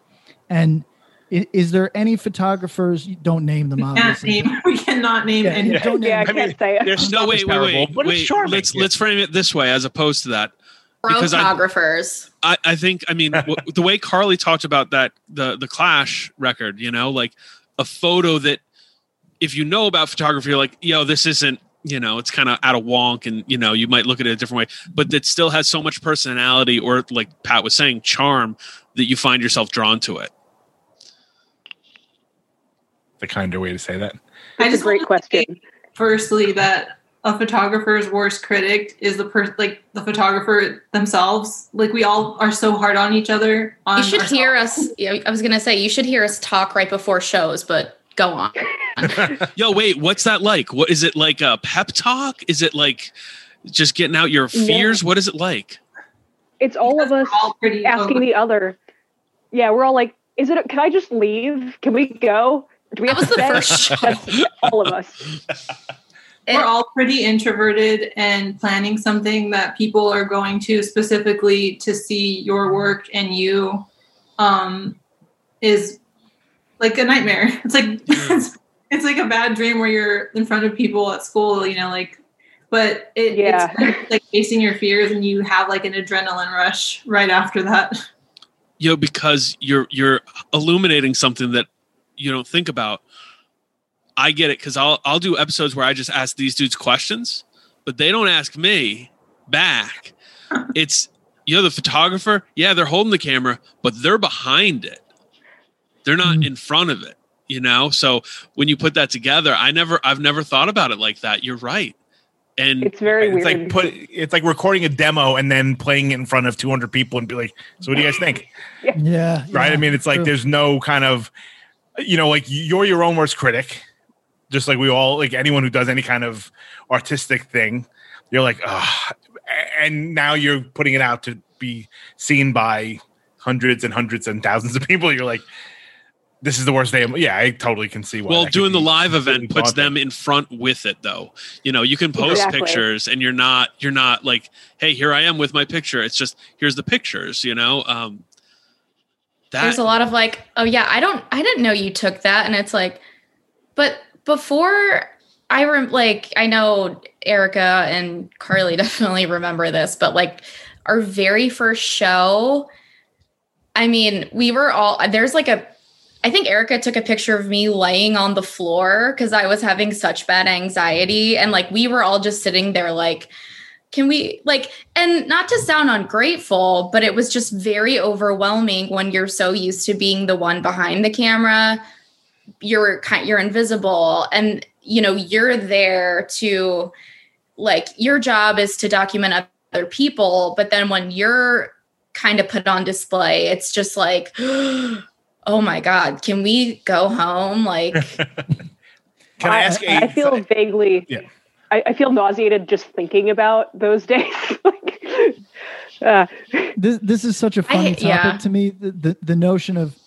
S2: And is there any photographers? Don't name them.
S7: We can't name. We cannot name yeah, any.
S5: Don't name yeah, I can't mean, say it.
S3: There's no wait, wait, wait, wait. wait. Let's yeah. let's frame it this way, as opposed to that.
S6: Photographers.
S3: I, I think. I mean, w- the way Carly talked about that the the Clash record, you know, like a photo that if you know about photography, you're like, yo, this isn't, you know, it's kind of out of wonk and, you know, you might look at it a different way, but it still has so much personality or, like Pat was saying, charm that you find yourself drawn to it.
S4: The kinder way to say that.
S5: That's a great question.
S7: Firstly, that a photographer's worst critic is the person like the photographer themselves like we all are so hard on each other on
S6: you should ourselves. hear us i was gonna say you should hear us talk right before shows but go on.
S3: Yo, wait, what's that like? What is it like a pep talk? Is it like just getting out your fears? Yeah. What is it like?
S5: It's all of us all asking the other. Yeah, we're all like, is it can I just leave? Can we go?
S6: Do we have to the first
S5: all of us.
S7: We're all pretty introverted and planning something that people are going to specifically to see your work and you um, is like a nightmare. It's like it's, it's, like a bad dream where you're in front of people at school, you know, like but it, yeah. it's like facing your fears and you have like an adrenaline rush right after that.
S3: You know, because you're you're illuminating something that you don't think about. I get it because I'll I'll do episodes where I just ask these dudes questions, but they don't ask me back. it's you know the photographer, yeah, they're holding the camera, but they're behind it they're not mm-hmm. in front of it, you know? So when you put that together, I never I've never thought about it like that. You're right. And
S5: it's very
S4: it's
S5: weird.
S4: like put it's like recording a demo and then playing it in front of 200 people and be like, "So what do you guys think?"
S2: yeah. yeah.
S4: Right? Yeah, I mean, it's like true. there's no kind of you know, like you're your own worst critic. Just like we all like anyone who does any kind of artistic thing, you're like, "Ah." And now you're putting it out to be seen by hundreds and hundreds and thousands of people. You're like, this is the worst day. Of, yeah, I totally can see why.
S3: Well, doing the live event puts them in front with it, though. You know, you can post exactly. pictures, and you're not you're not like, hey, here I am with my picture. It's just here's the pictures. You know, um,
S6: that, there's a lot of like, oh yeah, I don't, I didn't know you took that, and it's like, but before I rem- like, I know Erica and Carly definitely remember this, but like our very first show. I mean, we were all there's like a I think Erica took a picture of me laying on the floor because I was having such bad anxiety. And like we were all just sitting there, like, can we like and not to sound ungrateful but it was just very overwhelming when you're so used to being the one behind the camera you're kind you're invisible and you know you're there to like your job is to document other people, but then when you're kind of put on display, it's just like, oh, oh my God, can we go home? Like,
S4: can I ask?
S5: I, I feel vaguely, yeah. I, I, feel nauseated just thinking about those days. like,
S2: uh, this, this is such a funny I, topic yeah. to me. The, the, the notion of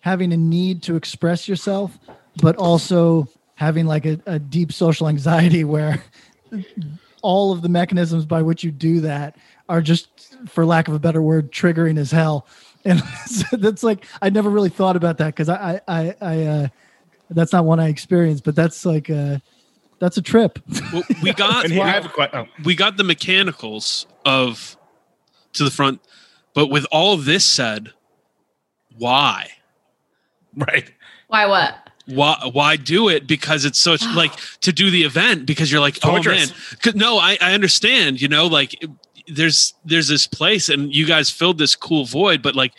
S2: having a need to express yourself, but also having like a, a deep social anxiety where all of the mechanisms by which you do that are just, for lack of a better word, triggering as hell. And that's like I never really thought about that because I I I uh, that's not one I experienced, but that's like uh, that's a trip.
S3: Well, we got oh. we got the mechanicals of to the front, but with all of this said, why?
S4: Right.
S6: Why what?
S3: why why do it because it's such like to do the event because you're like oh man no I, I understand you know like there's there's this place and you guys filled this cool void but like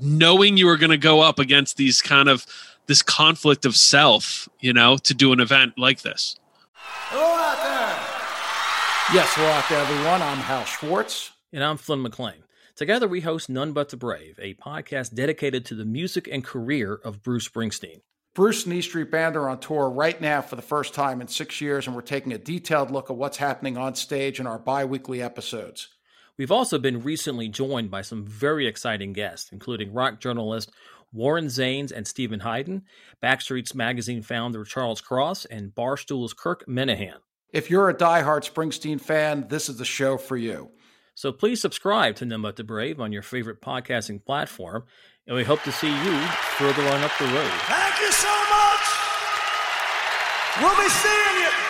S3: knowing you were going to go up against these kind of this conflict of self you know to do an event like this.
S8: Hello out there. Yes hello out there everyone. I'm hal schwartz.
S9: And i'm flynn mclean Together, we host None But the Brave, a podcast dedicated to the music and career of Bruce Springsteen.
S8: Bruce and E Street Band are on tour right now for the first time in six years, and we're taking a detailed look at what's happening on stage in our bi weekly episodes.
S9: We've also been recently joined by some very exciting guests, including rock journalist Warren Zanes and Steven Hyden, Backstreet's magazine founder Charles Cross, and Barstool's Kirk Minihane.
S8: If you're a die-hard Springsteen fan, this is the show for you.
S9: So please subscribe to But the Brave on your favorite podcasting platform and we hope to see you further on up the road.
S10: Thank you so much. We'll be seeing you.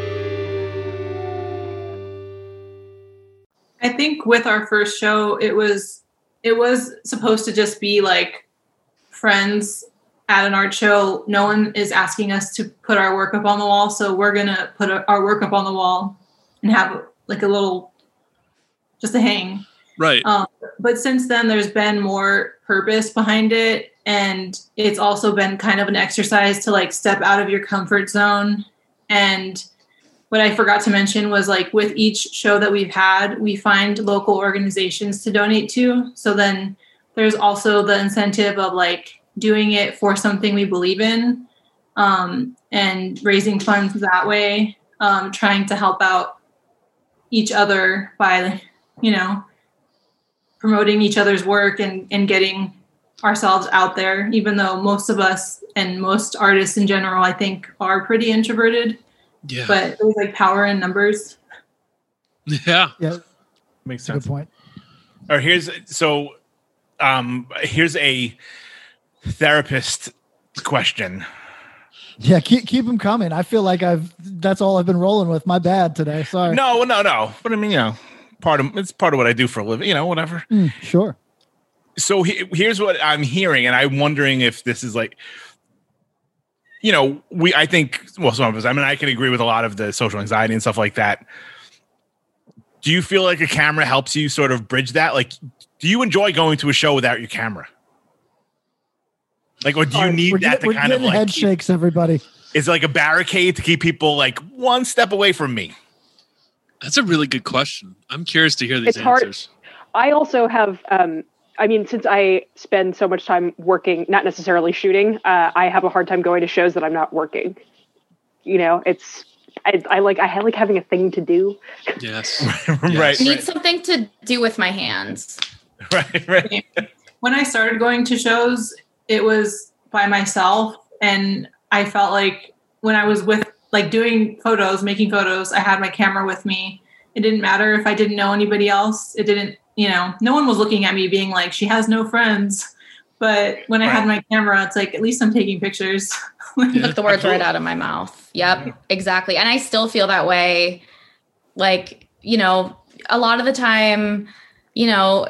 S7: I think with our first show, it was it was supposed to just be like friends at an art show. No one is asking us to put our work up on the wall, so we're gonna put our work up on the wall and have like a little just a hang.
S3: Right.
S7: Um, but since then, there's been more purpose behind it, and it's also been kind of an exercise to like step out of your comfort zone and what I forgot to mention was like with each show that we've had, we find local organizations to donate to. So then there's also the incentive of like doing it for something we believe in um, and raising funds that way, um, trying to help out each other by, you know, promoting each other's work and, and getting ourselves out there, even though most of us and most artists in general, I think, are pretty introverted
S3: yeah.
S7: But it was like power in numbers.
S3: Yeah.
S2: Yeah.
S4: Makes sense.
S2: Good point.
S4: Or here's so um here's a therapist question.
S2: Yeah, keep keep them coming. I feel like I've that's all I've been rolling with. My bad today. Sorry.
S4: No, no, no. But I mean, you know, part of it's part of what I do for a living. You know, whatever.
S2: Mm, sure.
S4: So he, here's what I'm hearing, and I'm wondering if this is like you know, we I think well, some of us. I mean, I can agree with a lot of the social anxiety and stuff like that. Do you feel like a camera helps you sort of bridge that? Like, do you enjoy going to a show without your camera? Like, or do you right, need that
S2: get,
S4: to kind of like
S2: head keep, shakes? Everybody
S4: is like a barricade to keep people like one step away from me.
S3: That's a really good question. I'm curious to hear these it's answers.
S5: Hard. I also have um, I mean, since I spend so much time working, not necessarily shooting, uh, I have a hard time going to shows that I'm not working. You know, it's I, I like I like having a thing to do.
S3: Yes,
S4: right.
S6: I need something to do with my hands.
S4: Right, right.
S7: When I started going to shows, it was by myself, and I felt like when I was with like doing photos, making photos, I had my camera with me. It didn't matter if I didn't know anybody else. It didn't, you know, no one was looking at me being like, she has no friends. But when I had my camera, it's like, at least I'm taking pictures.
S6: Took the words right out of my mouth. Yep, exactly. And I still feel that way. Like, you know, a lot of the time, you know,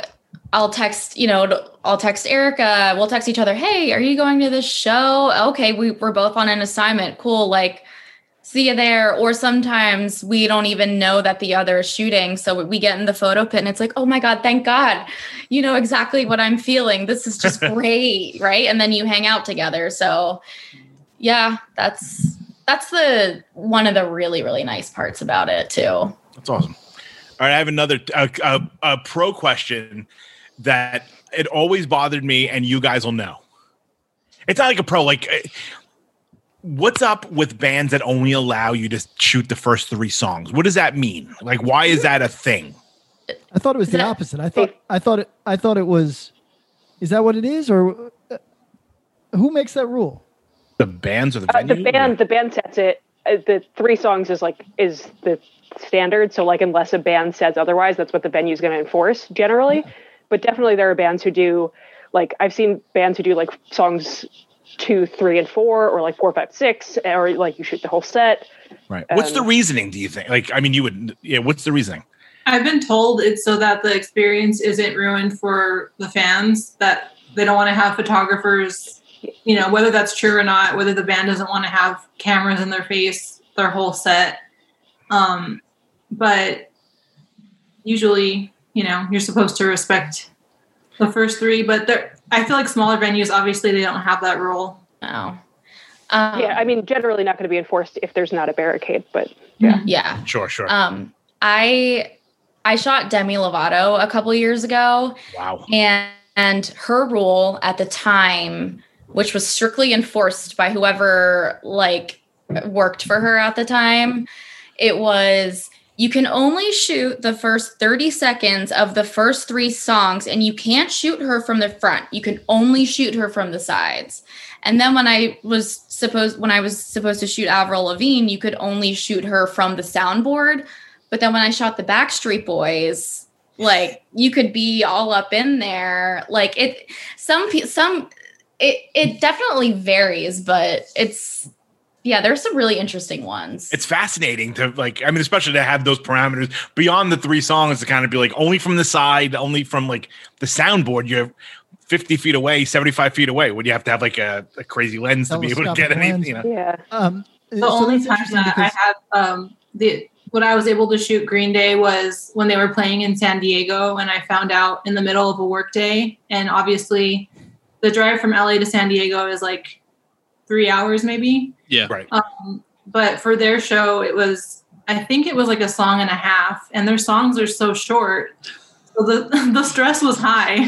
S6: I'll text, you know, I'll text Erica. We'll text each other, hey, are you going to this show? Okay, we, we're both on an assignment. Cool. Like, see you there. Or sometimes we don't even know that the other is shooting. So we get in the photo pit and it's like, oh my God, thank God. You know exactly what I'm feeling. This is just great. right. And then you hang out together. So yeah, that's that's the one of the really, really nice parts about it too.
S4: That's awesome. All right, I have another a, a, a pro question that it always bothered me, and you guys will know. It's not like a pro, like eh, what's up with bands that only allow you to shoot the first three songs? What does that mean? Like, why is that a thing?
S2: I thought it was the opposite. I thought I thought it I thought it was. Is that what it is, or uh, who makes that rule?
S4: The bands or the
S5: uh, the band the band sets it. Uh, the three songs is like is the standard. So like unless a band says otherwise, that's what the venue is going to enforce generally. But definitely there are bands who do like I've seen bands who do like songs two, three, and four, or like four, five, six, or like you shoot the whole set.
S4: Right. Um, what's the reasoning? Do you think? Like, I mean, you would. Yeah. What's the reasoning?
S7: I've been told it's so that the experience isn't ruined for the fans. That they don't want to have photographers. You know, whether that's true or not, whether the band doesn't want to have cameras in their face their whole set. Um, but usually, you know, you're supposed to respect the first three. But there, I feel like smaller venues, obviously, they don't have that rule.
S6: No.
S5: Um, yeah, I mean, generally not going to be enforced if there's not a barricade, but yeah,
S6: yeah,
S4: sure, sure.
S6: Um, I I shot Demi Lovato a couple years ago.
S4: Wow.
S6: And and her rule at the time, which was strictly enforced by whoever like worked for her at the time, it was you can only shoot the first 30 seconds of the first three songs and you can't shoot her from the front. You can only shoot her from the sides. And then when i was supposed when i was supposed to shoot avril lavigne you could only shoot her from the soundboard. But then when i shot the backstreet boys like you could be all up in there. Like it some some it it definitely varies but it's yeah, there's some really interesting ones.
S4: It's fascinating to like, I mean, especially to have those parameters beyond the three songs to kind of be like only from the side, only from like the soundboard, you're 50 feet away, 75 feet away. Would you have to have like a, a crazy lens to be able to get anything? You know?
S5: Yeah.
S2: Um,
S7: the so only time that I had um, the what I was able to shoot Green Day was when they were playing in San Diego, and I found out in the middle of a workday. And obviously, the drive from LA to San Diego is like three hours, maybe.
S3: Yeah.
S4: Right.
S7: Um, but for their show, it was, I think it was like a song and a half, and their songs are so short. So the, the stress was high,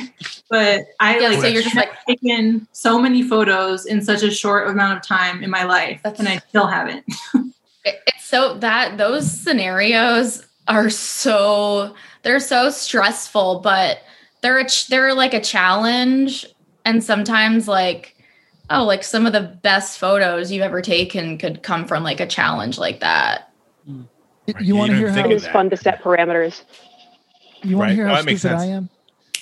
S7: but I
S6: Yeah,
S7: like,
S6: so you're just like-
S7: taken so many photos in such a short amount of time in my life, That's, and I still haven't.
S6: It- it's so that those scenarios are so they're so stressful, but they're a, ch- they're like a challenge, and sometimes like oh, like some of the best photos you've ever taken could come from like a challenge like that.
S2: You want to hear how
S5: it is fun to set parameters.
S2: You want
S4: Right.
S2: to hear how
S4: that
S2: stupid I am?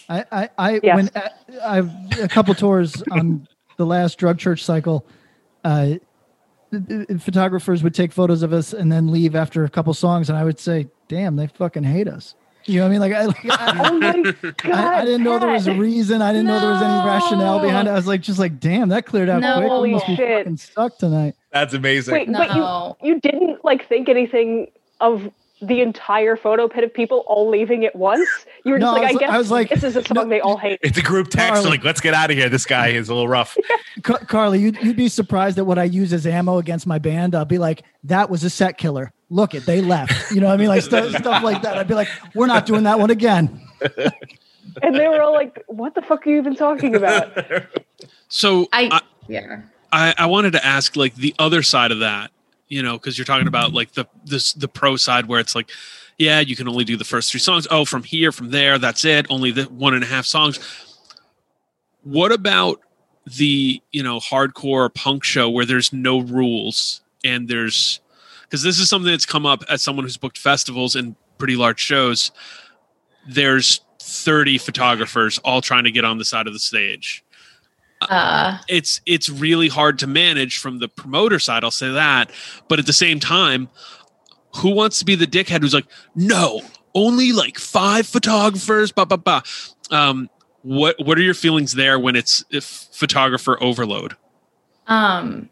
S2: I, I, I
S5: Yes.
S2: when uh, I've a couple tours on the last drug church cycle, uh, th- th- photographers would take photos of us and then leave after a couple songs, and I would say, "Damn, they fucking hate us." You know what I mean? Like, I, like, I,
S5: Oh my god!
S2: I, I didn't know there was a reason. I didn't know there was any rationale behind it. I was like, just like, damn, that cleared out
S6: No.
S2: quick. We
S5: Holy
S2: must be
S5: shit.
S2: fucking stuck tonight.
S4: That's amazing.
S5: Wait, but you you didn't like think anything of the entire photo pit of people all leaving at once? You were just
S2: No, I
S5: like, I,
S2: was-
S5: guess
S2: I was like,
S5: this is a song
S2: no,
S5: they all hate.
S4: It's a group text.
S2: Carly.
S4: Like, let's get out of here. This guy is a little rough.
S2: Car- Carly, you'd, you'd be surprised at what I use as ammo against my band. I'll be like, that was a set killer. Look it, they left. You know what I mean? Like stuff, stuff like that. I'd be like, we're not doing that one again.
S5: And they were all like, "What the fuck are you even talking about?"
S3: So
S6: I,
S3: I,
S6: yeah.
S3: I, I wanted to ask like the other side of that. you know, because you're talking about mm-hmm. like the this the pro side where it's like, yeah, you can only do the first three songs. Oh, from here, from there, that's it. Only the one and a half songs. What about the you know hardcore punk show where there's no rules and there's because this is something that's come up as someone who's booked festivals and pretty large shows. There's 30 photographers all trying to get on the side of the stage. Uh, it's it's really hard to manage from the promoter side. I'll say that, but at the same time, who wants to be the dickhead who's like, no, only like five photographers, blah blah blah. Um, what what are your feelings there when it's if photographer overload?
S6: Um,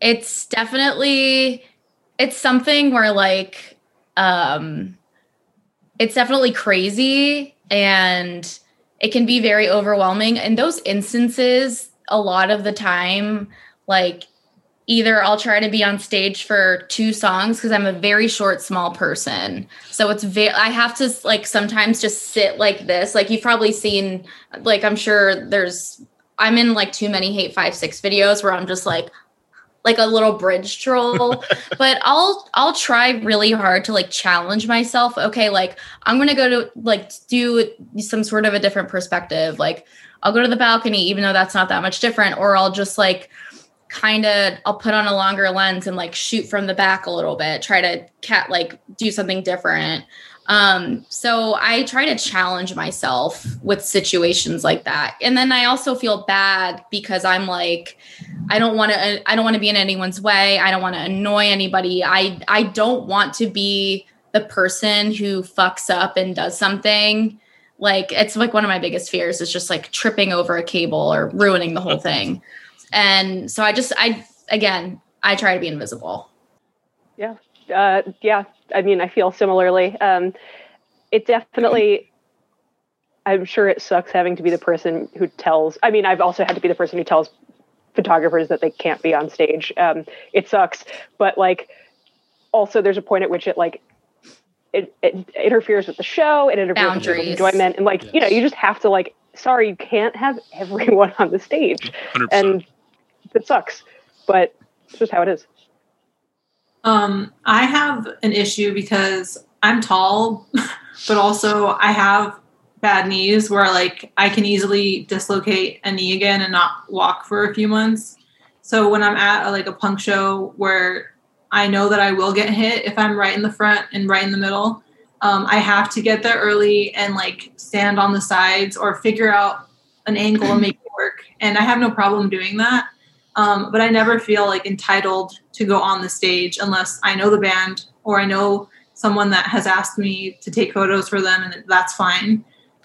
S6: it's definitely it's something where like um it's definitely crazy and it can be very overwhelming. In those instances, a lot of the time, like either I'll try to be on stage for two songs because I'm a very short, small person. So it's very, I have to like sometimes just sit like this. Like you've probably seen, like, I'm sure there's, I'm in like too many Hate5six videos where I'm just like, like a little bridge troll. But i'll i'll try really hard to like challenge myself. Okay like i'm gonna go to like do some sort of a different perspective. Like i'll go to the balcony even though that's not that much different or i'll just like kind of i'll put on a longer lens and like shoot from the back a little bit try to cat like do something different um, so I try to challenge myself with situations like that. And then I also feel bad because I'm like, I don't want to, I don't want to be in anyone's way. I don't want to annoy anybody. I, I don't want to be the person who fucks up and does something. Like it's like one of my biggest fears is just like tripping over a cable or ruining the whole thing. And so I just, I, again, I try to be invisible.
S5: Yeah. Uh, yeah, I mean, I feel similarly. Um, it definitely, I'm sure it sucks having to be the person who tells. I mean, I've also had to be the person who tells photographers that they can't be on stage. Um, it sucks, but like, also there's a point at which it like it, it interferes with the show. It interferes Boundaries. with enjoyment, and like yes. you know, you just have to like. Sorry, you can't have everyone on the stage, 100%. and it sucks, but it's just how it is.
S7: Um, I have an issue because I'm tall, but also I have bad knees where like I can easily dislocate a knee again and not walk for a few months. So when I'm at a, like a punk show where I know that I will get hit if I'm right in the front and right in the middle, um, I have to get there early and like stand on the sides or figure out an angle and make it work. And I have no problem doing that. Um, but I never feel like entitled to go on the stage unless I know the band or I know someone that has asked me to take photos for them, and that's fine.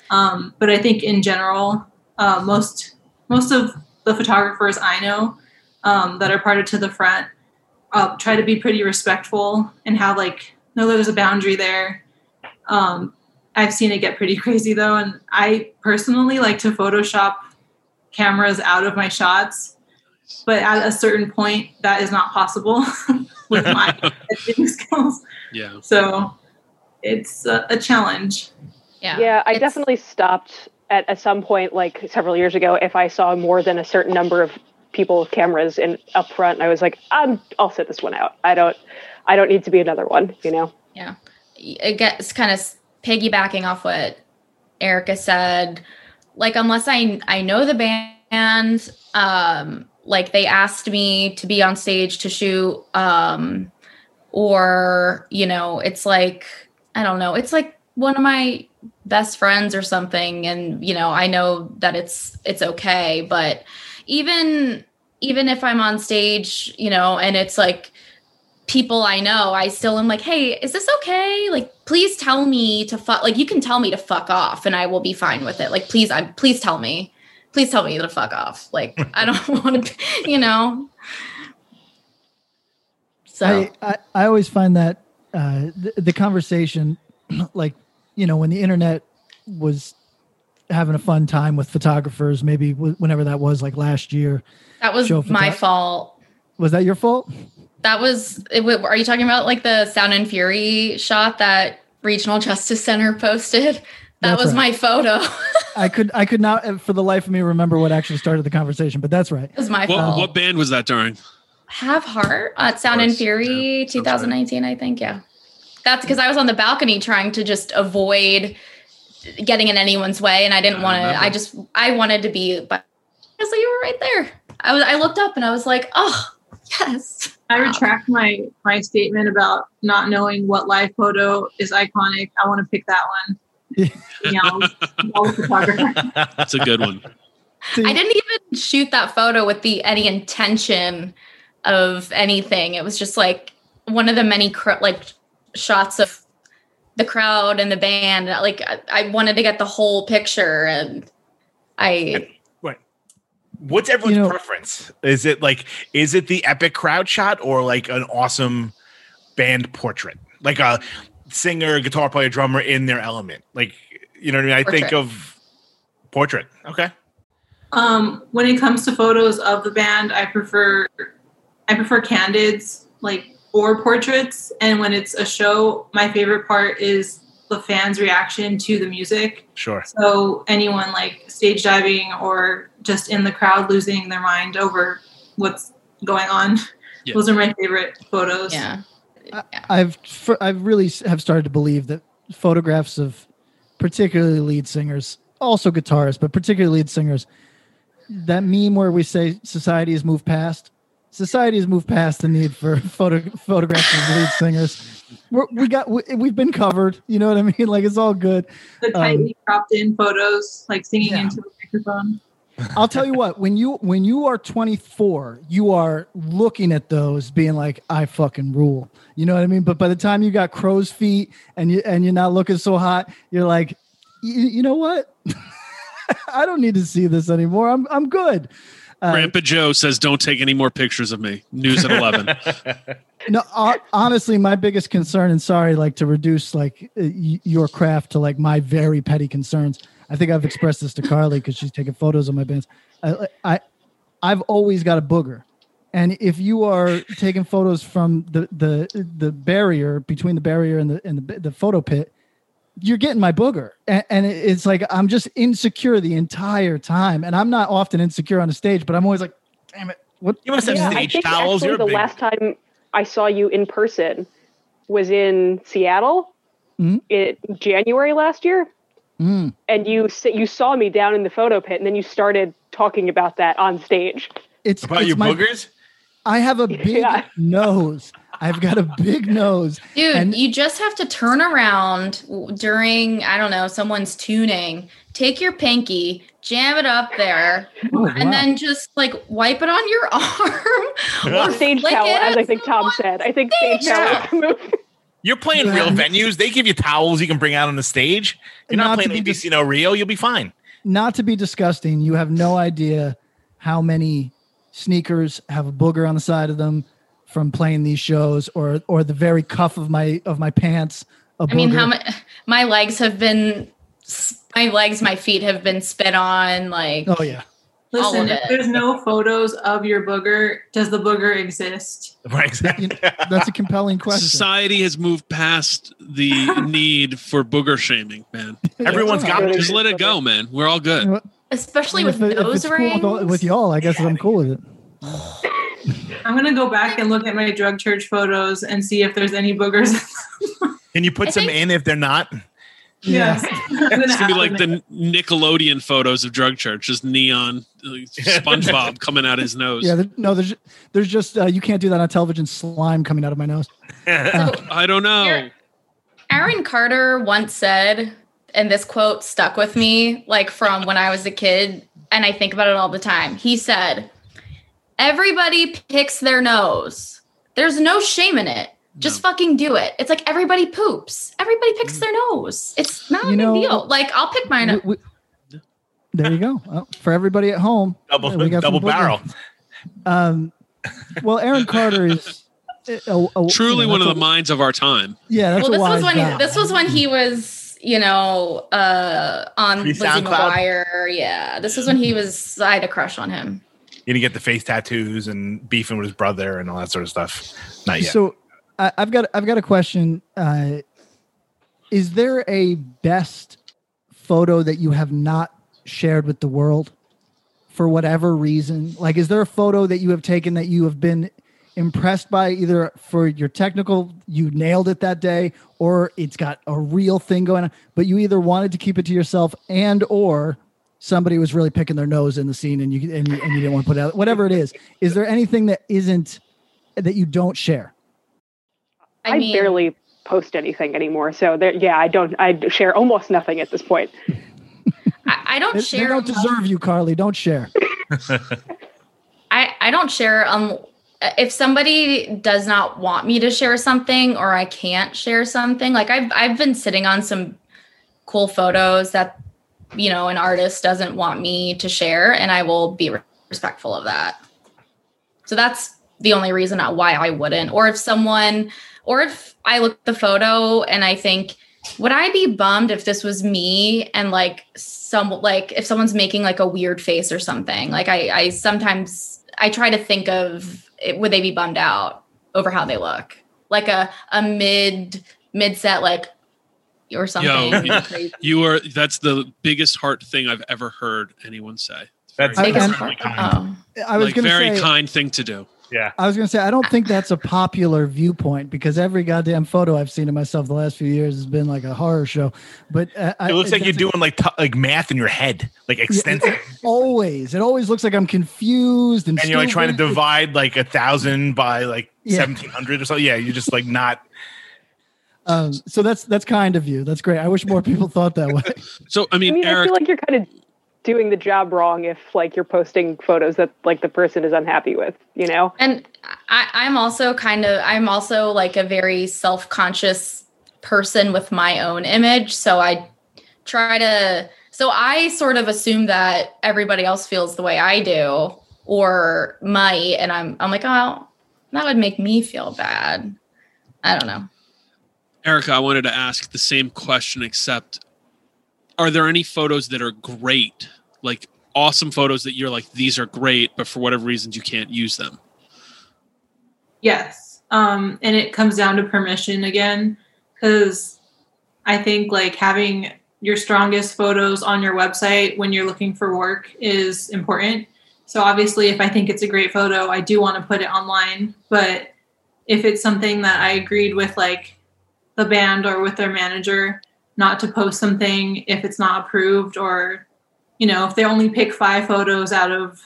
S7: Um, but I think in general, uh, most most of the photographers I know um, that are part of to the front uh, try to be pretty respectful and have like know there's a boundary there. Um, I've seen it get pretty crazy though, and I personally like to Photoshop cameras out of my shots but at a certain point that is not possible with my editing skills.
S3: Yeah.
S7: So it's a, a challenge.
S5: Yeah. Yeah i definitely stopped at, at some point like several years ago if i saw more than a certain number of people with cameras in up front i was like i'm i'll sit this one out. I don't i don't need to be another one you know?
S6: Yeah. It gets kind of piggybacking off what erica said like unless i i know the band um like they asked me to be on stage to shoot um or you know it's like i don't know it's like one of my best friends or something and you know i know that it's it's okay but even even if i'm on stage you know and it's like people i know i still am like hey is this okay? Like please tell me to fuck like you can tell me to fuck off and i will be fine with it. Like please i please tell me please tell me to fuck off. Like I don't want to, you know. So
S2: I, I, I always find that uh, the, the conversation, like you know, when the internet was having a fun time with photographers, maybe w- whenever that was, like last year.
S6: That was my fault.
S2: Was that your fault?
S6: That was. It, are you talking about like the Sound and Fury shot that Regional Justice Center posted? That that's was right. my photo.
S2: I could I could not uh, for the life of me remember what actually started the conversation, but that's right.
S6: It was my
S3: what,
S6: fault.
S3: What band was that during?
S6: Have Heart at Sound and Fury yeah, 2019, I think. Yeah. That's because I was on the balcony trying to just avoid getting in anyone's way. And I didn't want to, I just, I wanted to be, but so you were right there. I was, I looked up and I was like, oh, yes.
S7: I wow. retract my, my statement about not knowing what live photo is iconic. I want to pick that one.
S3: That's a good one.
S6: I didn't even shoot that photo with the any intention of anything. It was just like one of the many cr- like shots of the crowd and the band. Like I, I wanted to get the whole picture, and I.
S4: What? What's everyone's you know, preference? Is it like is it the epic crowd shot or like an awesome band portrait, like a singer, guitar player, drummer in their element? Like you know what I mean? I think of portrait. Okay.
S7: Um, when it comes to photos of the band, I prefer I prefer candids, like or portraits. And when it's a show, my favorite part is the fans' reaction to the music.
S4: Sure.
S7: So anyone like stage diving or just in the crowd losing their mind over what's going on. Yeah. Those are my favorite photos.
S6: Yeah.
S2: I, have I've really have started to believe that photographs of particularly lead singers, also guitarists, but particularly lead singers, that meme where we say society has moved past society has moved past the need for photo photographs of lead singers. We're, we got we, have been covered. You know what I mean? Like it's all good.
S7: The tightly um, cropped in photos, like singing yeah. into a microphone.
S2: I'll tell you what. When you when you are 24, you are looking at those, being like, "I fucking rule." You know what I mean? But by the time you got crow's feet and you and you're not looking so hot, you're like, you know what? I don't need to see this anymore. I'm I'm good.
S3: Uh, Grandpa Joe says, "Don't take any more pictures of me." News at eleven.
S2: no, uh, honestly, my biggest concern, and sorry, like to reduce like uh, your craft to like my very petty concerns. I think I've expressed this to Carly because she's taking photos of my bands. I, I, I've always got a booger, and if you are taking photos from the the the barrier between the barrier and the and the, the photo pit, you're getting my booger. And, and, it's like i'm just insecure the entire time. And i'm not often insecure on a stage but i'm always like damn it what
S4: you must have yeah, stage towels
S5: actually the big... last time i saw you in person was in seattle mm-hmm. in january last year
S2: mm.
S5: and you you saw me down in the photo pit and then you started talking about that on stage
S2: it's
S4: about
S2: it's
S4: your my, boogers
S2: i have a big yeah. nose I've got a big nose.
S6: Dude, and- you just have to turn around during, I don't know, someone's tuning, take your pinky, jam it up there, oh, and wow. then just like wipe it on your arm.
S5: or stage towel, as I think Tom said. I think stage, stage towel.
S4: You're playing real venues. They give you towels you can bring out on the stage. You're not, not playing ABC dis- No Rio. You'll be fine.
S2: Not to be disgusting, you have no idea how many sneakers have a booger on the side of them from playing these shows or or the very cuff of my of my pants.
S6: I mean, how my, my legs have been my legs, my feet have been spit on. Like,
S2: oh yeah.
S7: Listen, if there's no photos of your booger, does the booger exist?
S4: Right, exactly.
S2: That's a compelling question.
S3: Society has moved past the need for booger shaming, man.
S4: Everyone's got it.
S3: Just let it go, man. We're all good.
S6: Especially with if, nose if rings.
S2: Cool with, with, y'all, I guess I'm cool with it.
S7: I'm gonna go back and look at my drug church photos and see if there's any boogers.
S4: Can you put I some think- in if they're not?
S7: Yes.
S3: it's gonna be like the Nickelodeon photos of drug church, just neon like SpongeBob coming out his nose.
S2: Yeah, no, there's there's just uh, you can't do that on television. Slime coming out of my nose.
S3: Uh, I don't know.
S6: Aaron Carter once said, and this quote stuck with me, like from when I was a kid, and I think about it all the time. He said, Everybody picks their nose. There's no shame in it. Just no. fucking do it. It's like everybody poops. Everybody picks their nose. It's not you a know, big deal. Like I'll pick mine. We,
S2: we, there you go. Well, for everybody at home,
S4: double we got double barrel.
S2: Um, well, Aaron Carter is
S3: a, a, truly you know, one of the minds of our time.
S2: Yeah, well,
S6: this was when he, this was when he was, you know, uh, on Lizzie McGuire. Yeah, this was when he was. I had a crush on him
S4: he didn't get the face tattoos and beefing with his brother and all that sort of stuff. Not yet.
S2: So I, have got I've got a question. Uh, is there a best photo that you have not shared with the world for whatever reason? Like, is there a photo that you have taken that you have been impressed by either for your technical, you nailed it that day, or it's got a real thing going on, but you either wanted to keep it to yourself and or somebody was really picking their nose in the scene and you and you, and you didn't want to put out whatever it is. Is there anything that isn't that you don't share?
S5: I, I barely post anything anymore. So there, yeah, I don't. I share almost nothing at this point.
S6: I, I don't share. They
S2: don't deserve you, Carly. Don't share.
S6: I I don't share. Um, if somebody does not want me to share something or I can't share something, like I've I've been sitting on some cool photos that you know an artist doesn't want me to share, and I will be respectful of that. So that's the only reason why I wouldn't. Or if someone, or if I look at the photo and I think, would I be bummed if this was me and like some like if someone's making like a weird face or something? Like I I sometimes I try to think of it, would they be bummed out over how they look? Like a a mid mid set like or something. Yo,
S3: you are that's the biggest heart thing I've ever heard anyone say.
S4: That's
S3: very,
S4: I,
S3: very
S2: kind. Oh. I was like,
S3: very
S2: say,
S3: kind thing to do.
S4: Yeah.
S2: I was going to say, I don't think that's a popular viewpoint because every goddamn photo I've seen of myself the last few years has been like a horror show. But uh,
S4: it looks
S2: I,
S4: like you're doing like t- like math in your head, like extensive. Yeah,
S2: always. It always looks like I'm confused and,
S4: and you're like trying to divide like a thousand by like yeah. 1700 or so. Yeah. You're just like not.
S2: Um, so that's that's kind of you. That's great. I wish more people thought that way.
S3: So I mean, I,
S5: mean,
S3: Eric,
S5: I feel like you're kind of doing the job wrong if like you're posting photos that like the person is unhappy with you know?
S6: And I, i'm also kind of i'm also like a very self-conscious person with my own image. So i try to so i sort of assume that everybody else feels the way i do or might. And i'm i'm like oh that would make me feel bad. I don't know.
S3: Erica i wanted to ask the same question except are there any photos that are great? Like awesome photos that you're like these are great but for whatever reasons you can't use them?
S7: Yes. Um and it comes down to permission again because i think like having your strongest photos on your website when you're looking for work is important. So obviously if i think it's a great photo i do want to put it online but if it's something that i agreed with like the band or with their manager not to post something if it's not approved or you know if they only pick five photos out of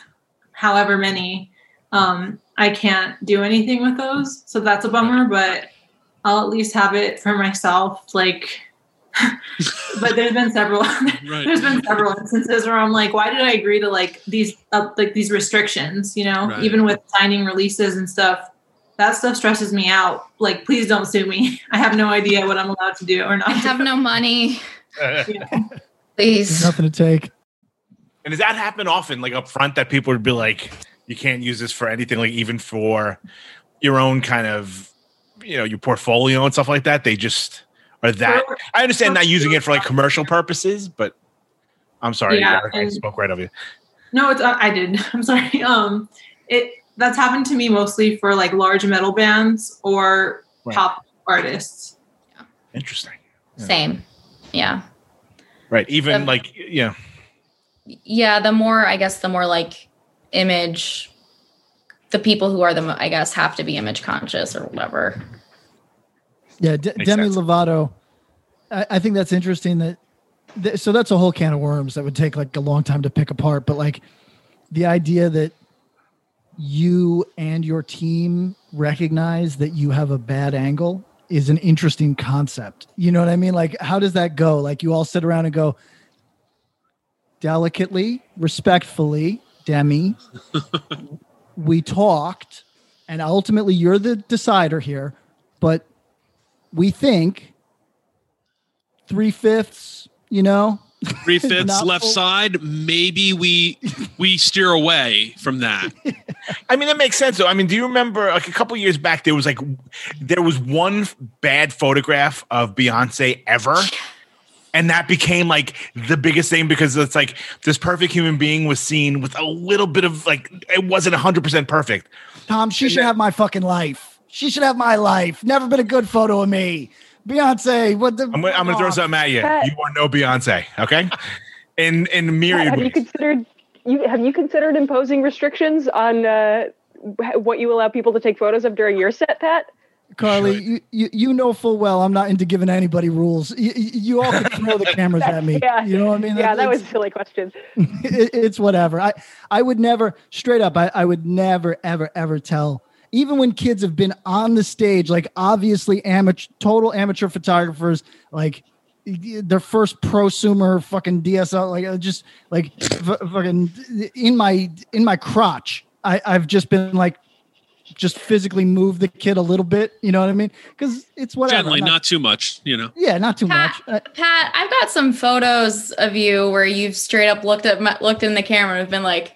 S7: however many um, i can't do anything with those so that's a bummer but i'll at least have it for myself like but there's been several right. there's been several instances where i'm like why did i agree to like these uh, like these restrictions you know right. even with signing releases and stuff that stuff stresses me out. Like, please don't sue me. I have no idea what I'm allowed to do or not. I
S6: have no money. Please.
S2: There's nothing to take.
S4: And does that happen often, like up front, that people would be like, you can't use this for anything, like even for your own kind of, you know, your portfolio and stuff like that? They just are that. I understand not using it for like commercial purposes, but I'm sorry, yeah, I spoke right of you.
S7: No, it's uh, I did. I'm sorry. Um, it that's happened to me mostly for like large metal bands or right. pop artists.
S4: Yeah. Interesting.
S6: Yeah. Same. Yeah.
S4: Right. Even the, like yeah.
S6: Yeah, the more I guess the more like image the people who are the I guess have to be image conscious or whatever.
S2: Yeah, D- Demi sense. Lovato. I, I, think that's interesting that so that's a whole can of worms that would take like a long time to pick apart, but like the idea that you and your team recognize that you have a bad angle is an interesting concept. You know what I mean? Like, how does that go? Like, you all sit around and go, delicately, respectfully, Demi, we talked, and ultimately you're the decider here, but we think three fifths, you know,
S3: three fifths left full. side. Maybe we we steer away from that.
S4: I mean, that makes sense. Though. I mean, do you remember like a couple years back? There was like there was one bad photograph of Beyonce ever. And that became like the biggest thing because it's like this perfect human being was seen with a little bit of like it wasn't hundred percent perfect.
S2: Tom, she and should that, have my fucking life. She should have my life. Never been a good photo of me. Beyonce, what the?
S4: I'm, I'm gonna throw something at you. Pat, you are no Beyonce, okay? In in myriad
S5: have
S4: ways.
S5: you considered you have you considered imposing restrictions on uh, what you allow people to take photos of during your set, Pat?
S2: Carly, you, you, you know full well I'm not into giving anybody rules. You, you all can throw the cameras at me.
S5: Yeah.
S2: You know what I mean?
S5: Yeah, that, that was a silly question.
S2: It, it's whatever. I, I would never, straight up, I, I would never, ever, ever tell. Even when kids have been on the stage, like obviously amateur, total amateur photographers, like their first prosumer fucking DSL, like just like fucking in my in my crotch. I, I've just been like, just physically move the kid a little bit. You know what I mean? Because it's whatever.
S3: Gently, not, not, too much. You know.
S2: Yeah, not too
S6: Pat,
S2: much.
S6: Uh, Pat, I've got some photos of you where you've straight up looked at looked in the camera and been like,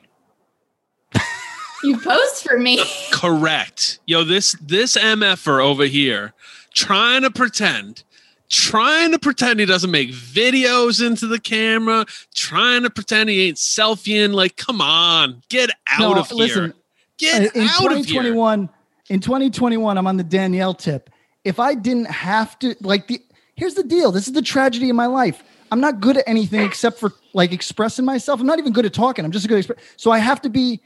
S6: "You posed for me."
S3: Correct. Yo, this this mf'er over here trying to pretend trying to pretend he doesn't make videos into the camera, trying to pretend he ain't selfieing. Like, come on, get out no, of listen, here. Get
S2: in
S3: out
S2: 2021, in 2021, I'm on the Danielle tip. If I didn't have to, like, the here's the deal. This is the tragedy of my life. I'm not good at anything except for like expressing myself. I'm not even good at talking. I'm just a good express. So I have to be,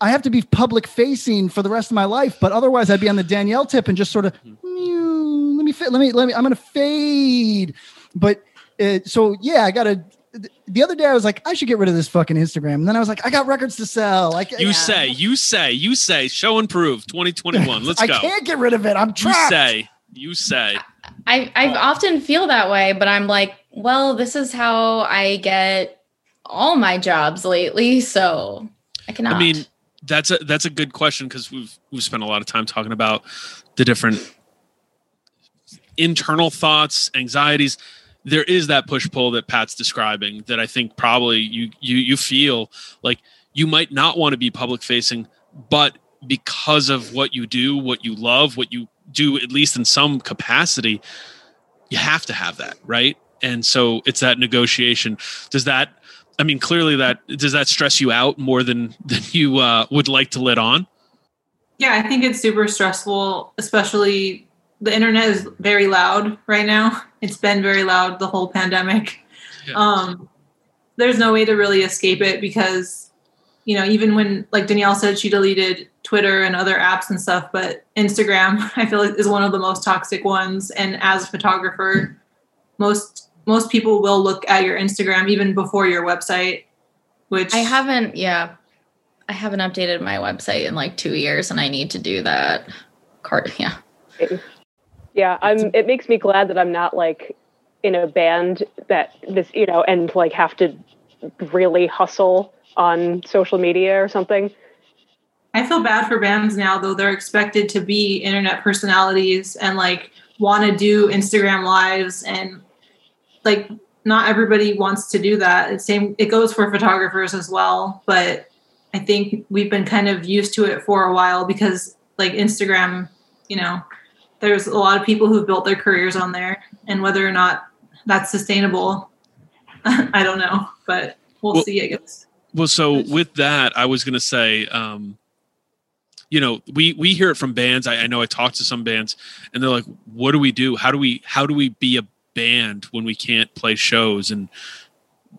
S2: I have to be public facing for the rest of my life. But otherwise, I'd be on the Danielle tip and just sort of, mm, let me fit. Let me let me. I'm gonna fade. But uh, so yeah, I gotta the other day I was like, I should get rid of this fucking Instagram. And then I was like, I got records to sell. Like
S3: you yeah. say, you say, you say, show and prove 2021. Let's
S2: I
S3: go.
S2: I can't get rid of it. I'm trapped.
S3: You say, you say.
S6: I I often feel that way, but I'm like, well, this is how I get all my jobs lately, so I cannot.
S3: I mean, that's a that's a good question because we've we've spent a lot of time talking about the different internal thoughts, anxieties there is that push pull that Pat's describing that I think probably you you you feel like you might not want to be public facing, but because of what you do, what you love, what you do at least in some capacity, you have to have that, right? And so it's that negotiation. Does that I mean clearly that does that stress you out more than than you uh, would like to let on?
S7: Yeah, I think it's super stressful, especially the internet is very loud right now. It's been very loud the whole pandemic. Yeah. Um, there's no way to really escape it because, you know, even when, like Danielle said, she deleted Twitter and other apps and stuff, but Instagram, I feel like, is one of the most toxic ones. And as a photographer, most most people will look at your Instagram even before your website. Which
S6: I haven't, yeah, I haven't updated my website in like two years, and I need to do that. Card, yeah.
S5: Yeah, I'm. It makes me glad that I'm not like in a band that this, you know, and like have to really hustle on social media or something.
S7: I feel bad for bands now, though. They're expected to be internet personalities and like want to do Instagram lives, and like not everybody wants to do that. It same. It goes for photographers as well, but I think we've been kind of used to it for a while because like Instagram, you know, there's a lot of people who've built their careers on there, and whether or not that's sustainable, I don't know, but we'll, well, see. I guess.
S3: Well, so with that, I was going to say, um, you know, we we hear it from bands. I, I know I talked to some bands, and they're like, "What do we do? How do we how do we be a band when we can't play shows?" And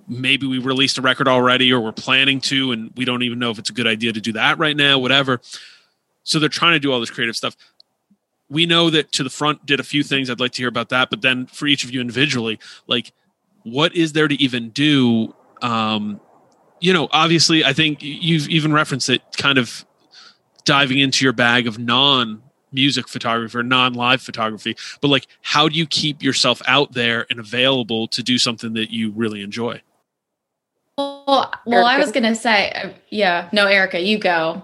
S3: maybe we released a record already, or we're planning to, and we don't even know if it's a good idea to do that right now. Whatever. So they're trying to do all this creative stuff we know that to the front did a few things i'd like to hear about that but then for each of you individually like what is there to even do um you know obviously i think you've even referenced it kind of diving into your bag of non music photography or non live photography but like how do you keep yourself out there and available to do something that you really enjoy?
S6: Well well i was gonna say uh, yeah. No erica you go.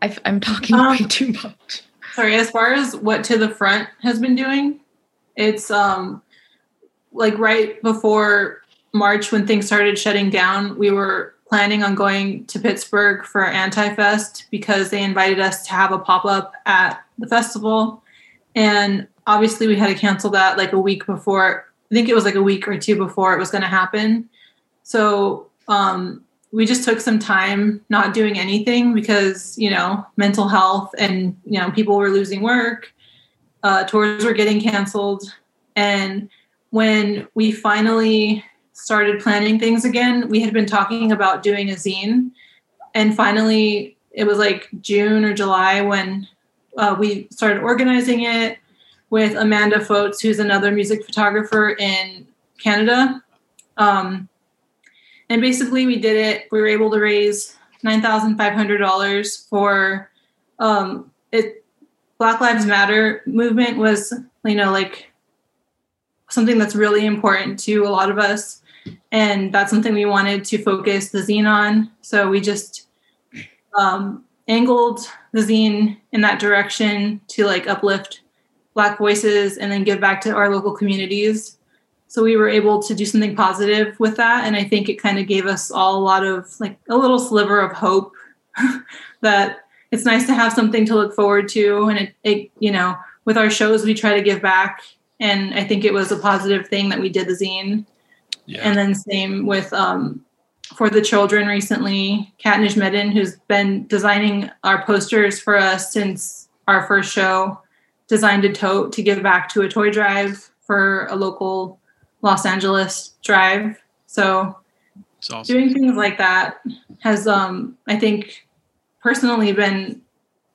S6: I am talking um, way too much.
S7: sorry as far as what to the front has been doing it's um like right before march when things started shutting down we were planning on going to pittsburgh for anti-fest because they invited us to have a pop-up at the festival. And obviously we had to cancel that like a week before i think it was like a week or two before it was going to happen. So um we just took some time not doing anything because you know mental health and you know people were losing work. Uh, tours were getting canceled. And when we finally started planning things again we had been talking about doing a zine and finally it was like June or July when uh, we started organizing it with Amanda Fotes, who's another music photographer in Canada. Um, and basically, we did it. We were able to raise nine thousand five hundred dollars for um, it. Black Lives Matter movement was, you know, like something that's really important to a lot of us, and that's something we wanted to focus the zine on. So we just um, angled the zine in that direction to like uplift Black voices and then give back to our local communities. So we were able to do something positive with that. And i think it kind of gave us all a lot of like a little sliver of hope that it's nice to have something to look forward to. And it, it, you know with our shows we try to give back. And i think it was a positive thing that we did the zine yeah. and then same with um, for the children recently kat Nijmedin, who's been designing our posters for us since our first show designed a tote to give back to a toy drive for a local Los Angeles drive. So awesome. doing things like that has um I think personally been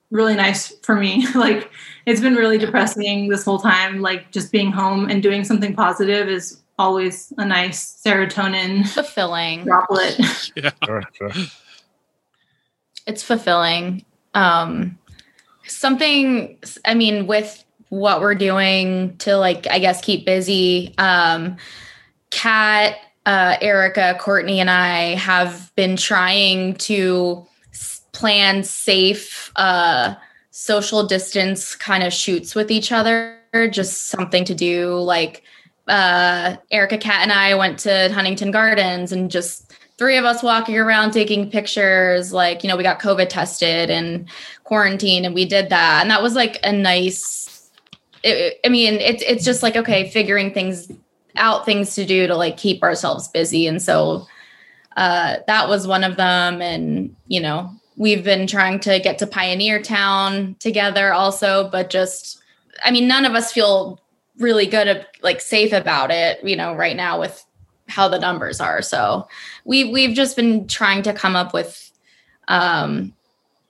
S7: really nice for me. like it's been really depressing this whole time like just being home and doing something positive is always a nice serotonin
S6: fulfilling
S7: droplet.
S3: yeah.
S6: It's fulfilling. Um something I mean with what we're doing to like i guess keep busy um kat uh, erica courtney and i have been trying to plan safe uh social distance kind of shoots with each other just something to do like uh erica kat and i went to huntington gardens and just three of us walking around taking pictures like you know we got covid tested and quarantine and we did that and that was like a nice it, I mean, it's it's just like okay, figuring things out, things to do to like keep ourselves busy, and so uh, that was one of them. And you know, we've been trying to get to Pioneertown together also, but just I mean, none of us feel really good, at like safe about it, you know, right now with how the numbers are. So we've we've just been trying to come up with um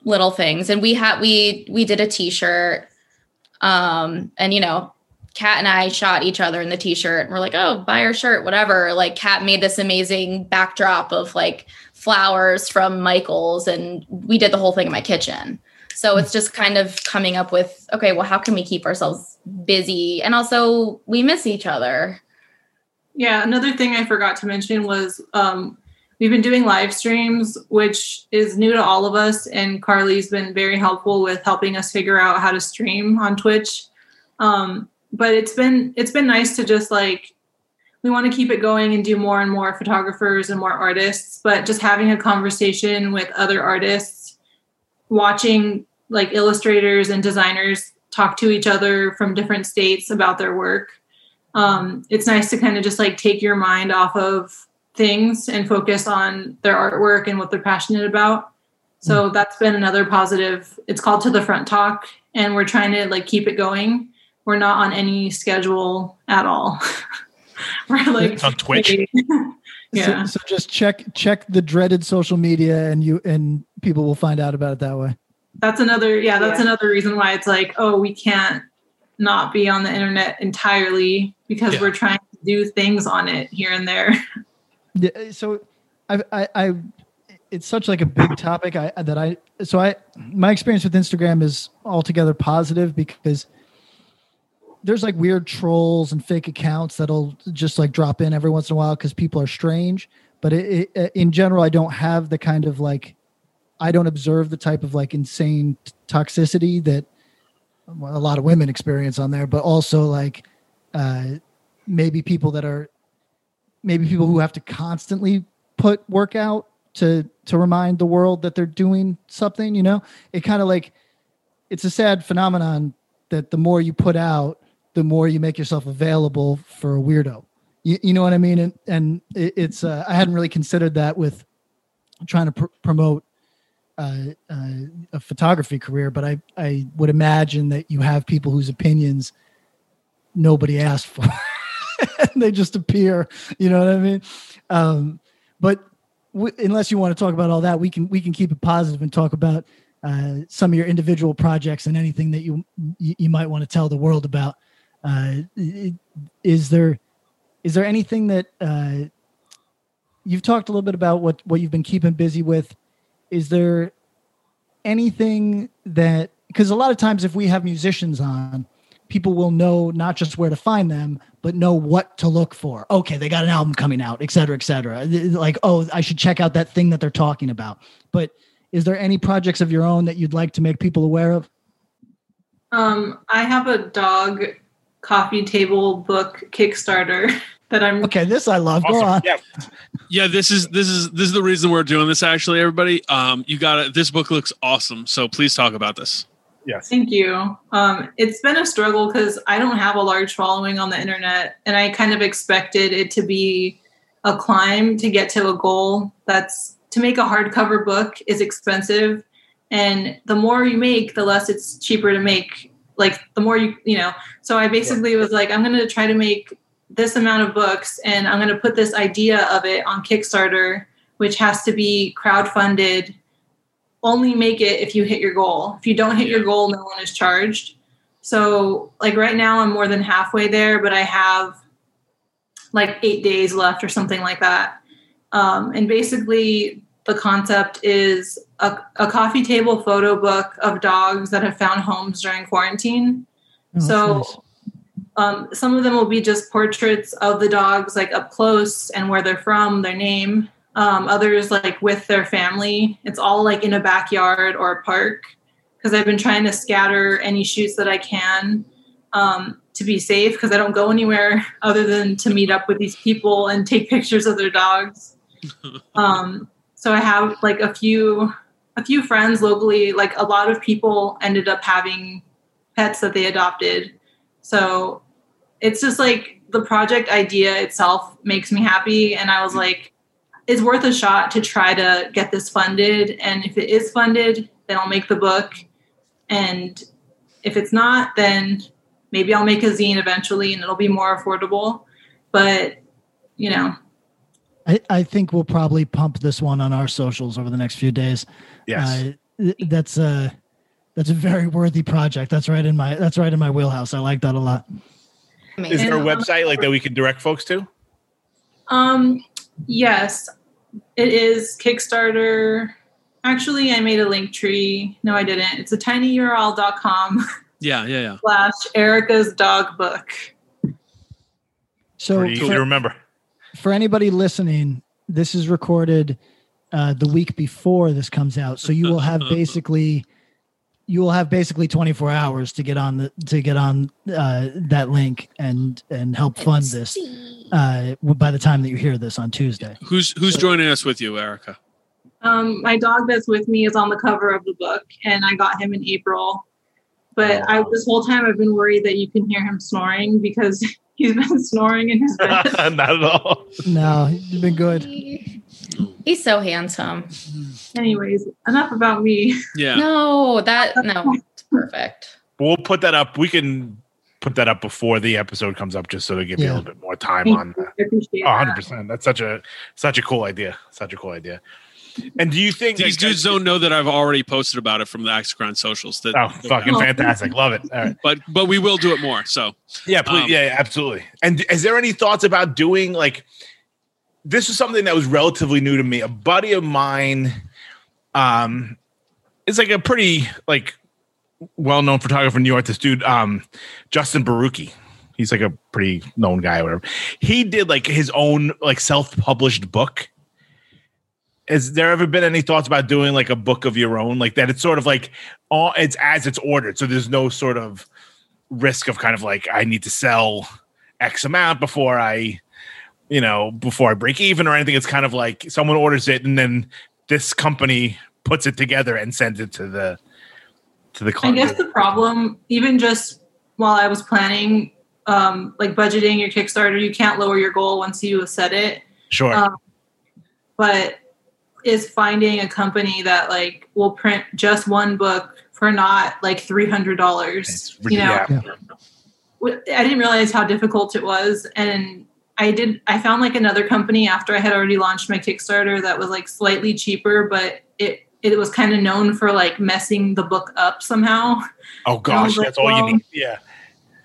S6: little things and we had we we did a t-shirt um, and you know, Kat and I shot each other in the t-shirt and we're like, oh, buy our shirt, whatever. Like Kat made this amazing backdrop of like flowers from Michaels and we did the whole thing in my kitchen. So it's just kind of coming up with, okay, well, how can we keep ourselves busy? And also we miss each other.
S7: Yeah, another thing I forgot to mention was um, we've been doing live streams, which is new to all of us. And Carly's been very helpful with helping us figure out how to stream on Twitch. Um, but it's been it's been nice to just like we want to keep it going and do more and more photographers and more artists. But just having a conversation with other artists, watching like illustrators and designers talk to each other from different states about their work. Um, it's nice to kind of just like take your mind off of things and focus on their artwork and what they're passionate about. So mm. that's been another positive. It's called To the Front Talk, and we're trying to like keep it going. We're not on any schedule at all. we're like
S4: it's on Twitch.
S7: yeah.
S2: So, so, just check check the dreaded social media, and you and people will find out about it that way.
S7: That's another. Yeah, that's yeah. another reason why it's like, oh, we can't not be on the internet entirely because yeah. we're trying to do things on it here and there.
S2: Yeah, so I, I, I, it's such like a big topic. I that I so I my experience with Instagram is altogether positive because there's like weird trolls and fake accounts that'll just like drop in every once in a while because people are strange. But it, it, in general, I don't have the kind of like I don't observe the type of like insane toxicity that a lot of women experience on there, but also like uh, maybe people that are maybe people who have to constantly put work out to to remind the world that they're doing something you know it kind of like it's a sad phenomenon that the more you put out the more you make yourself available for a weirdo you, you know what i mean and and it, it's uh, i hadn't really considered that with trying to pr- promote uh, uh, a photography career but i i would imagine that you have people whose opinions nobody asked for and they just appear. You know what I mean? Um, but w- unless you want to talk about all that, we can we can keep it positive and talk about uh, some of your individual projects and anything that you you, you might want to tell the world about. Uh, is there is there anything that uh, you've talked a little bit about what what you've been keeping busy with? Is there anything that because a lot of times if we have musicians on people will know not just where to find them, but know what to look for. Okay, they got an album coming out, et cetera, et cetera. Like, oh, I should check out that thing that they're talking about. But is there any projects of your own that you'd like to make people aware of?
S7: Um, I have a dog coffee table book Kickstarter that I'm
S2: Okay, this I love. Awesome. Go on.
S3: Yeah. yeah, this is this is this is the reason we're doing this actually, everybody. Um, you got it. This book looks awesome. So please talk about this.
S4: Yes.
S7: Thank you. Um, it's been a struggle because I don't have a large following on the internet, and I kind of expected it to be a climb to get to a goal. That's to make a hardcover book is expensive, and the more you make, the less it's cheaper to make. Like the more you, you know. So I basically yeah. was like, I'm going to try to make this amount of books, and I'm going to put this idea of it on Kickstarter, which has to be crowdfunded only make it if you hit your goal. If you don't hit your goal, no one is charged. So, like right now, I'm more than halfway there, but I have like eight days left or something like that. Um, and basically, the concept is a, a, coffee table photo book of dogs that have found homes during quarantine. Oh, so, nice. um, some of them will be just portraits of the dogs, like up close and where they're from, their name um, others like with their family. It's all like in a backyard or a park because I've been trying to scatter any shoots that I can um, to be safe because I don't go anywhere other than to meet up with these people and take pictures of their dogs. um, so I have like a few a few friends locally. Like a lot of people ended up having pets that they adopted. So it's just like the project idea itself makes me happy, and I was like it's worth a shot to try to get this funded. And if it is funded, then I'll make the book. And if it's not, then maybe I'll make a zine eventually and it'll be more affordable. But, you know.
S2: I, I think we'll probably pump this one on our socials over the next few days.
S4: Yes.
S2: Uh, that's a that's a very worthy project. That's right in my that's right in my wheelhouse. I like that a lot.
S4: Is there a website like that we can direct folks to?
S7: Um, Yes, it is Kickstarter. Actually, I made a link tree. No, I didn't. It's a tinyurl.com.
S3: Yeah, yeah, yeah.
S7: Slash Erica's dog book.
S2: So
S4: Pretty easy to remember.
S2: For anybody listening, this is recorded uh, the week before this comes out, so you will have basically you will have basically 24 hours to get on the to get on uh, that link and and help fund this uh, by the time that you hear this on Tuesday.
S3: Who's who's so, joining us with you, Erica?
S7: Um, my dog that's with me is on the cover of the book, and I got him in April. But I this whole time I've been worried that you can hear him snoring because he's been snoring in his bed.
S4: Not at all.
S2: No, he's been good.
S6: He's so handsome.
S7: Anyways, enough about me.
S3: Yeah.
S6: No, that no, it's perfect.
S4: We'll put that up. We can put that up before the episode comes up just so to give yeah. you a little bit more time Thank on that. Oh, 100%. That's such a such a cool idea. Such a cool idea. And do you think
S3: these dudes don't know that I've already posted about it from the Axe Grind socials? That
S4: oh, fucking fantastic! Love it.
S3: But but we will do it more. So
S4: yeah, please, um, yeah, absolutely. And is there any thoughts about doing like this? Was something that was relatively new to me. A buddy of mine, um, is like a pretty like well-known photographer in New York. This dude, um, Justin Borucki. He's like a pretty known guy, or whatever. He did like his own like self-published book. Has there ever been any thoughts about doing like a book of your own, like that? It's sort of like all it's as it's ordered, so there's no sort of risk of kind of like I need to sell X amount before I, you know, before I break even or anything. It's kind of like someone orders it and then this company puts it together and sends it to the to the
S7: client? I guess the problem, even just while I was planning, um, like budgeting your Kickstarter, you can't lower your goal once you have set it.
S4: Sure. Um,
S7: but is finding a company that like will print just one book for not like three hundred dollars. You know, yeah. I didn't realize how difficult it was, and I did I found like another company after I had already launched my Kickstarter that was like slightly cheaper, but it it was kind of known for like messing the book up somehow.
S4: Oh gosh, that's all well, you need. Yeah.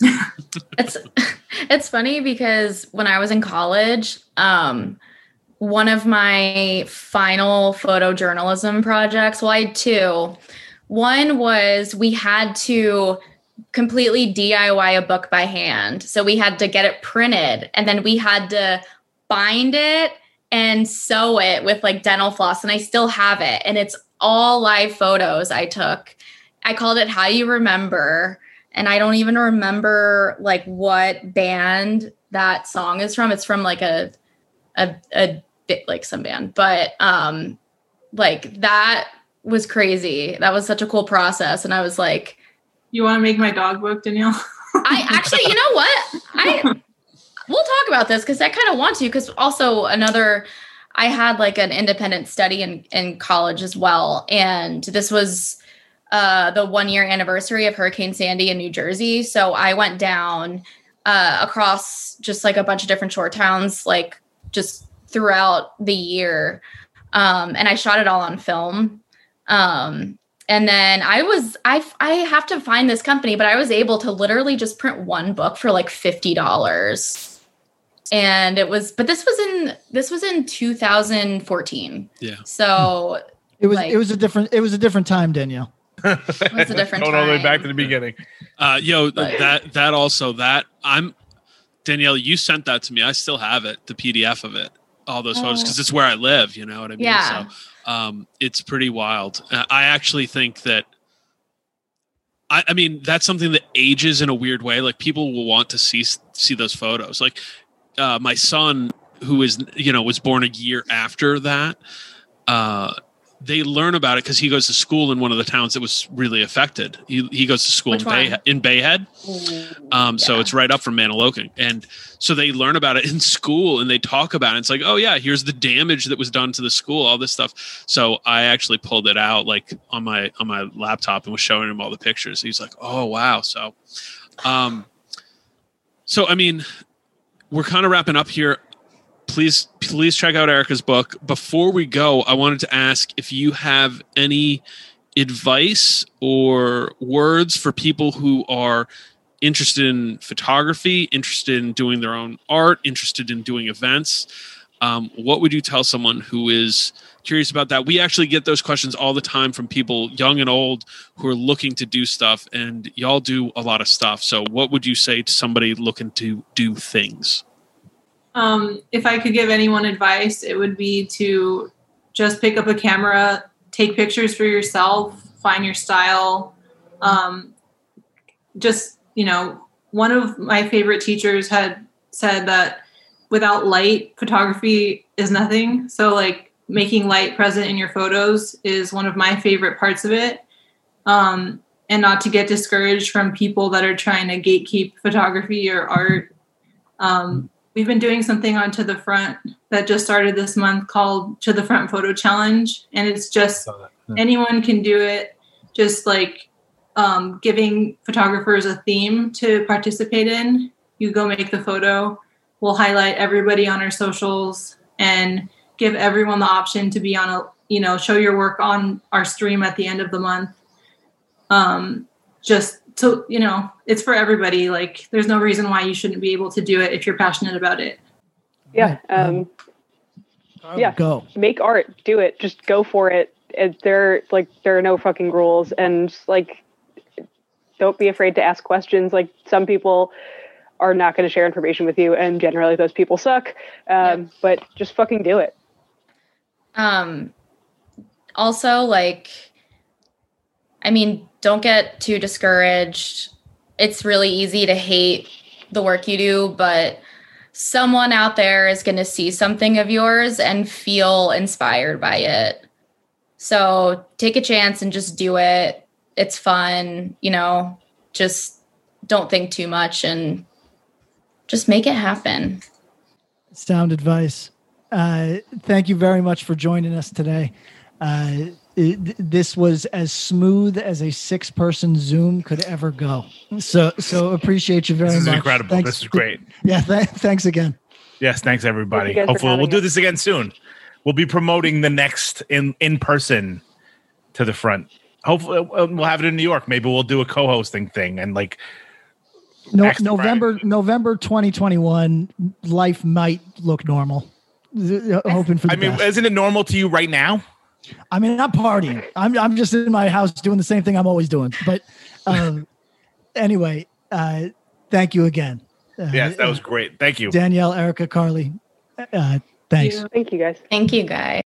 S6: it's it's funny because when I was in college, um, one of my final photojournalism projects, well, I had two. One was we had to completely DIY a book by hand. So we had to get it printed and then we had to bind it and sew it with like dental floss. And I still have it. And it's all live photos I took. I called it How You Remember. And I don't even remember like what band that song is from. It's from like a a a bit like some band. But um like that was crazy. That was such a cool process. And I was like,
S7: You want to make my dog book, Danielle?
S6: I actually, you know what? I we'll talk about this because I kind of want to. Because also another, I had like an independent study in in college as well, and this was uh, the one year anniversary of Hurricane Sandy in New Jersey. So I went down uh, across just like a bunch of different shore towns, like just throughout the year, um, and I shot it all on film. Um, and then I was I I have to find this company, but I was able to literally just print one book for like fifty dollars. And it was, but this was in this was in 2014.
S3: Yeah.
S6: So
S2: it was like, it was a different it was a different time, Danielle.
S6: it was a different
S4: Going
S6: time.
S4: all the way back to the beginning.
S3: Uh, yo, but, that that also that I'm Danielle, you sent that to me. I still have it, the PDF of it, all those photos, because oh. it's where I live. You know what I mean?
S6: Yeah.
S3: So um, it's pretty wild. Uh, I actually think that. I, I mean, that's something that ages in a weird way. Like people will want to see see those photos. Like uh, my son, who is you know was born a year after that, uh, they learn about it because he goes to school in one of the towns that was really affected. He, he goes to school Which in, Bay, in Bay Head. Um, yeah. So it's right up from Mantoloking. And so they learn about it in school and they talk about it. It's like, oh, yeah, here's the damage that was done to the school, all this stuff. So I actually pulled it out like on my on my laptop and was showing him all the pictures. He's like, oh, wow. So, um, so I mean, we're kind of wrapping up here please please check out Erica's book. Before we go, I wanted to ask if you have any advice or words for people who are interested in photography, interested in doing their own art, interested in doing events. Um, what would you tell someone who is curious about that? We actually get those questions all the time from people, young and old, who are looking to do stuff, and y'all do a lot of stuff. So, what would you say to somebody looking to do things?
S7: Um, if I could give anyone advice, it would be to just pick up a camera, take pictures for yourself, find your style. Um, just, you know, one of my favorite teachers had said that without light, photography is nothing. So, like, making light present in your photos is one of my favorite parts of it. Um, and not to get discouraged from people that are trying to gatekeep photography or art. Um, we've been doing something on to the front that just started this month called to the front photo challenge. And it's just yeah. anyone can do it. Just like um, giving photographers a theme to participate in. You go make the photo. We'll highlight everybody on our socials and give everyone the option to be on a you know show your work on our stream at the end of the month. Um, just so you know it's for everybody. Like there's no reason why you shouldn't be able to do it if you're passionate about it.
S5: Yeah um, yeah. go. Make art. Do it. Just go for it. it there like there are no fucking rules. And like don't be afraid to ask questions. Like some people are not going to share information with you and generally those people suck. Um, yep. but just fucking do it.
S6: Um also like i mean don't get too discouraged. It's really easy to hate the work you do, but someone out there is going to see something of yours and feel inspired by it. So take a chance and just do it. It's fun, you know, just don't think too much and just make it happen.
S2: Sound advice. Uh, thank you very much for joining us today. Uh, it, this was as smooth as a six person Zoom could ever go. So, so appreciate you very much.
S4: This is much. incredible. Thanks. This is great.
S2: Yeah. Th- thanks again.
S4: Yes, thanks everybody. Thank Hopefully, we'll do this again soon. We'll be promoting the next in in person to the front. Hopefully, uh, we'll have it in New York. Maybe we'll do a co-hosting thing and like
S2: no, November Friday. November 2021 life might look normal. Hoping for I
S4: mean,
S2: best.
S4: isn't it normal to you right now?
S2: I mean, I'm partying. I'm I'm just in my house doing the same thing I'm always doing. But um, anyway, uh, thank you again.
S4: Uh, yes, that was great. Thank you,
S2: Danielle, Erica, Carly. Uh, thanks.
S5: Thank you, guys.
S6: Thank you, guys.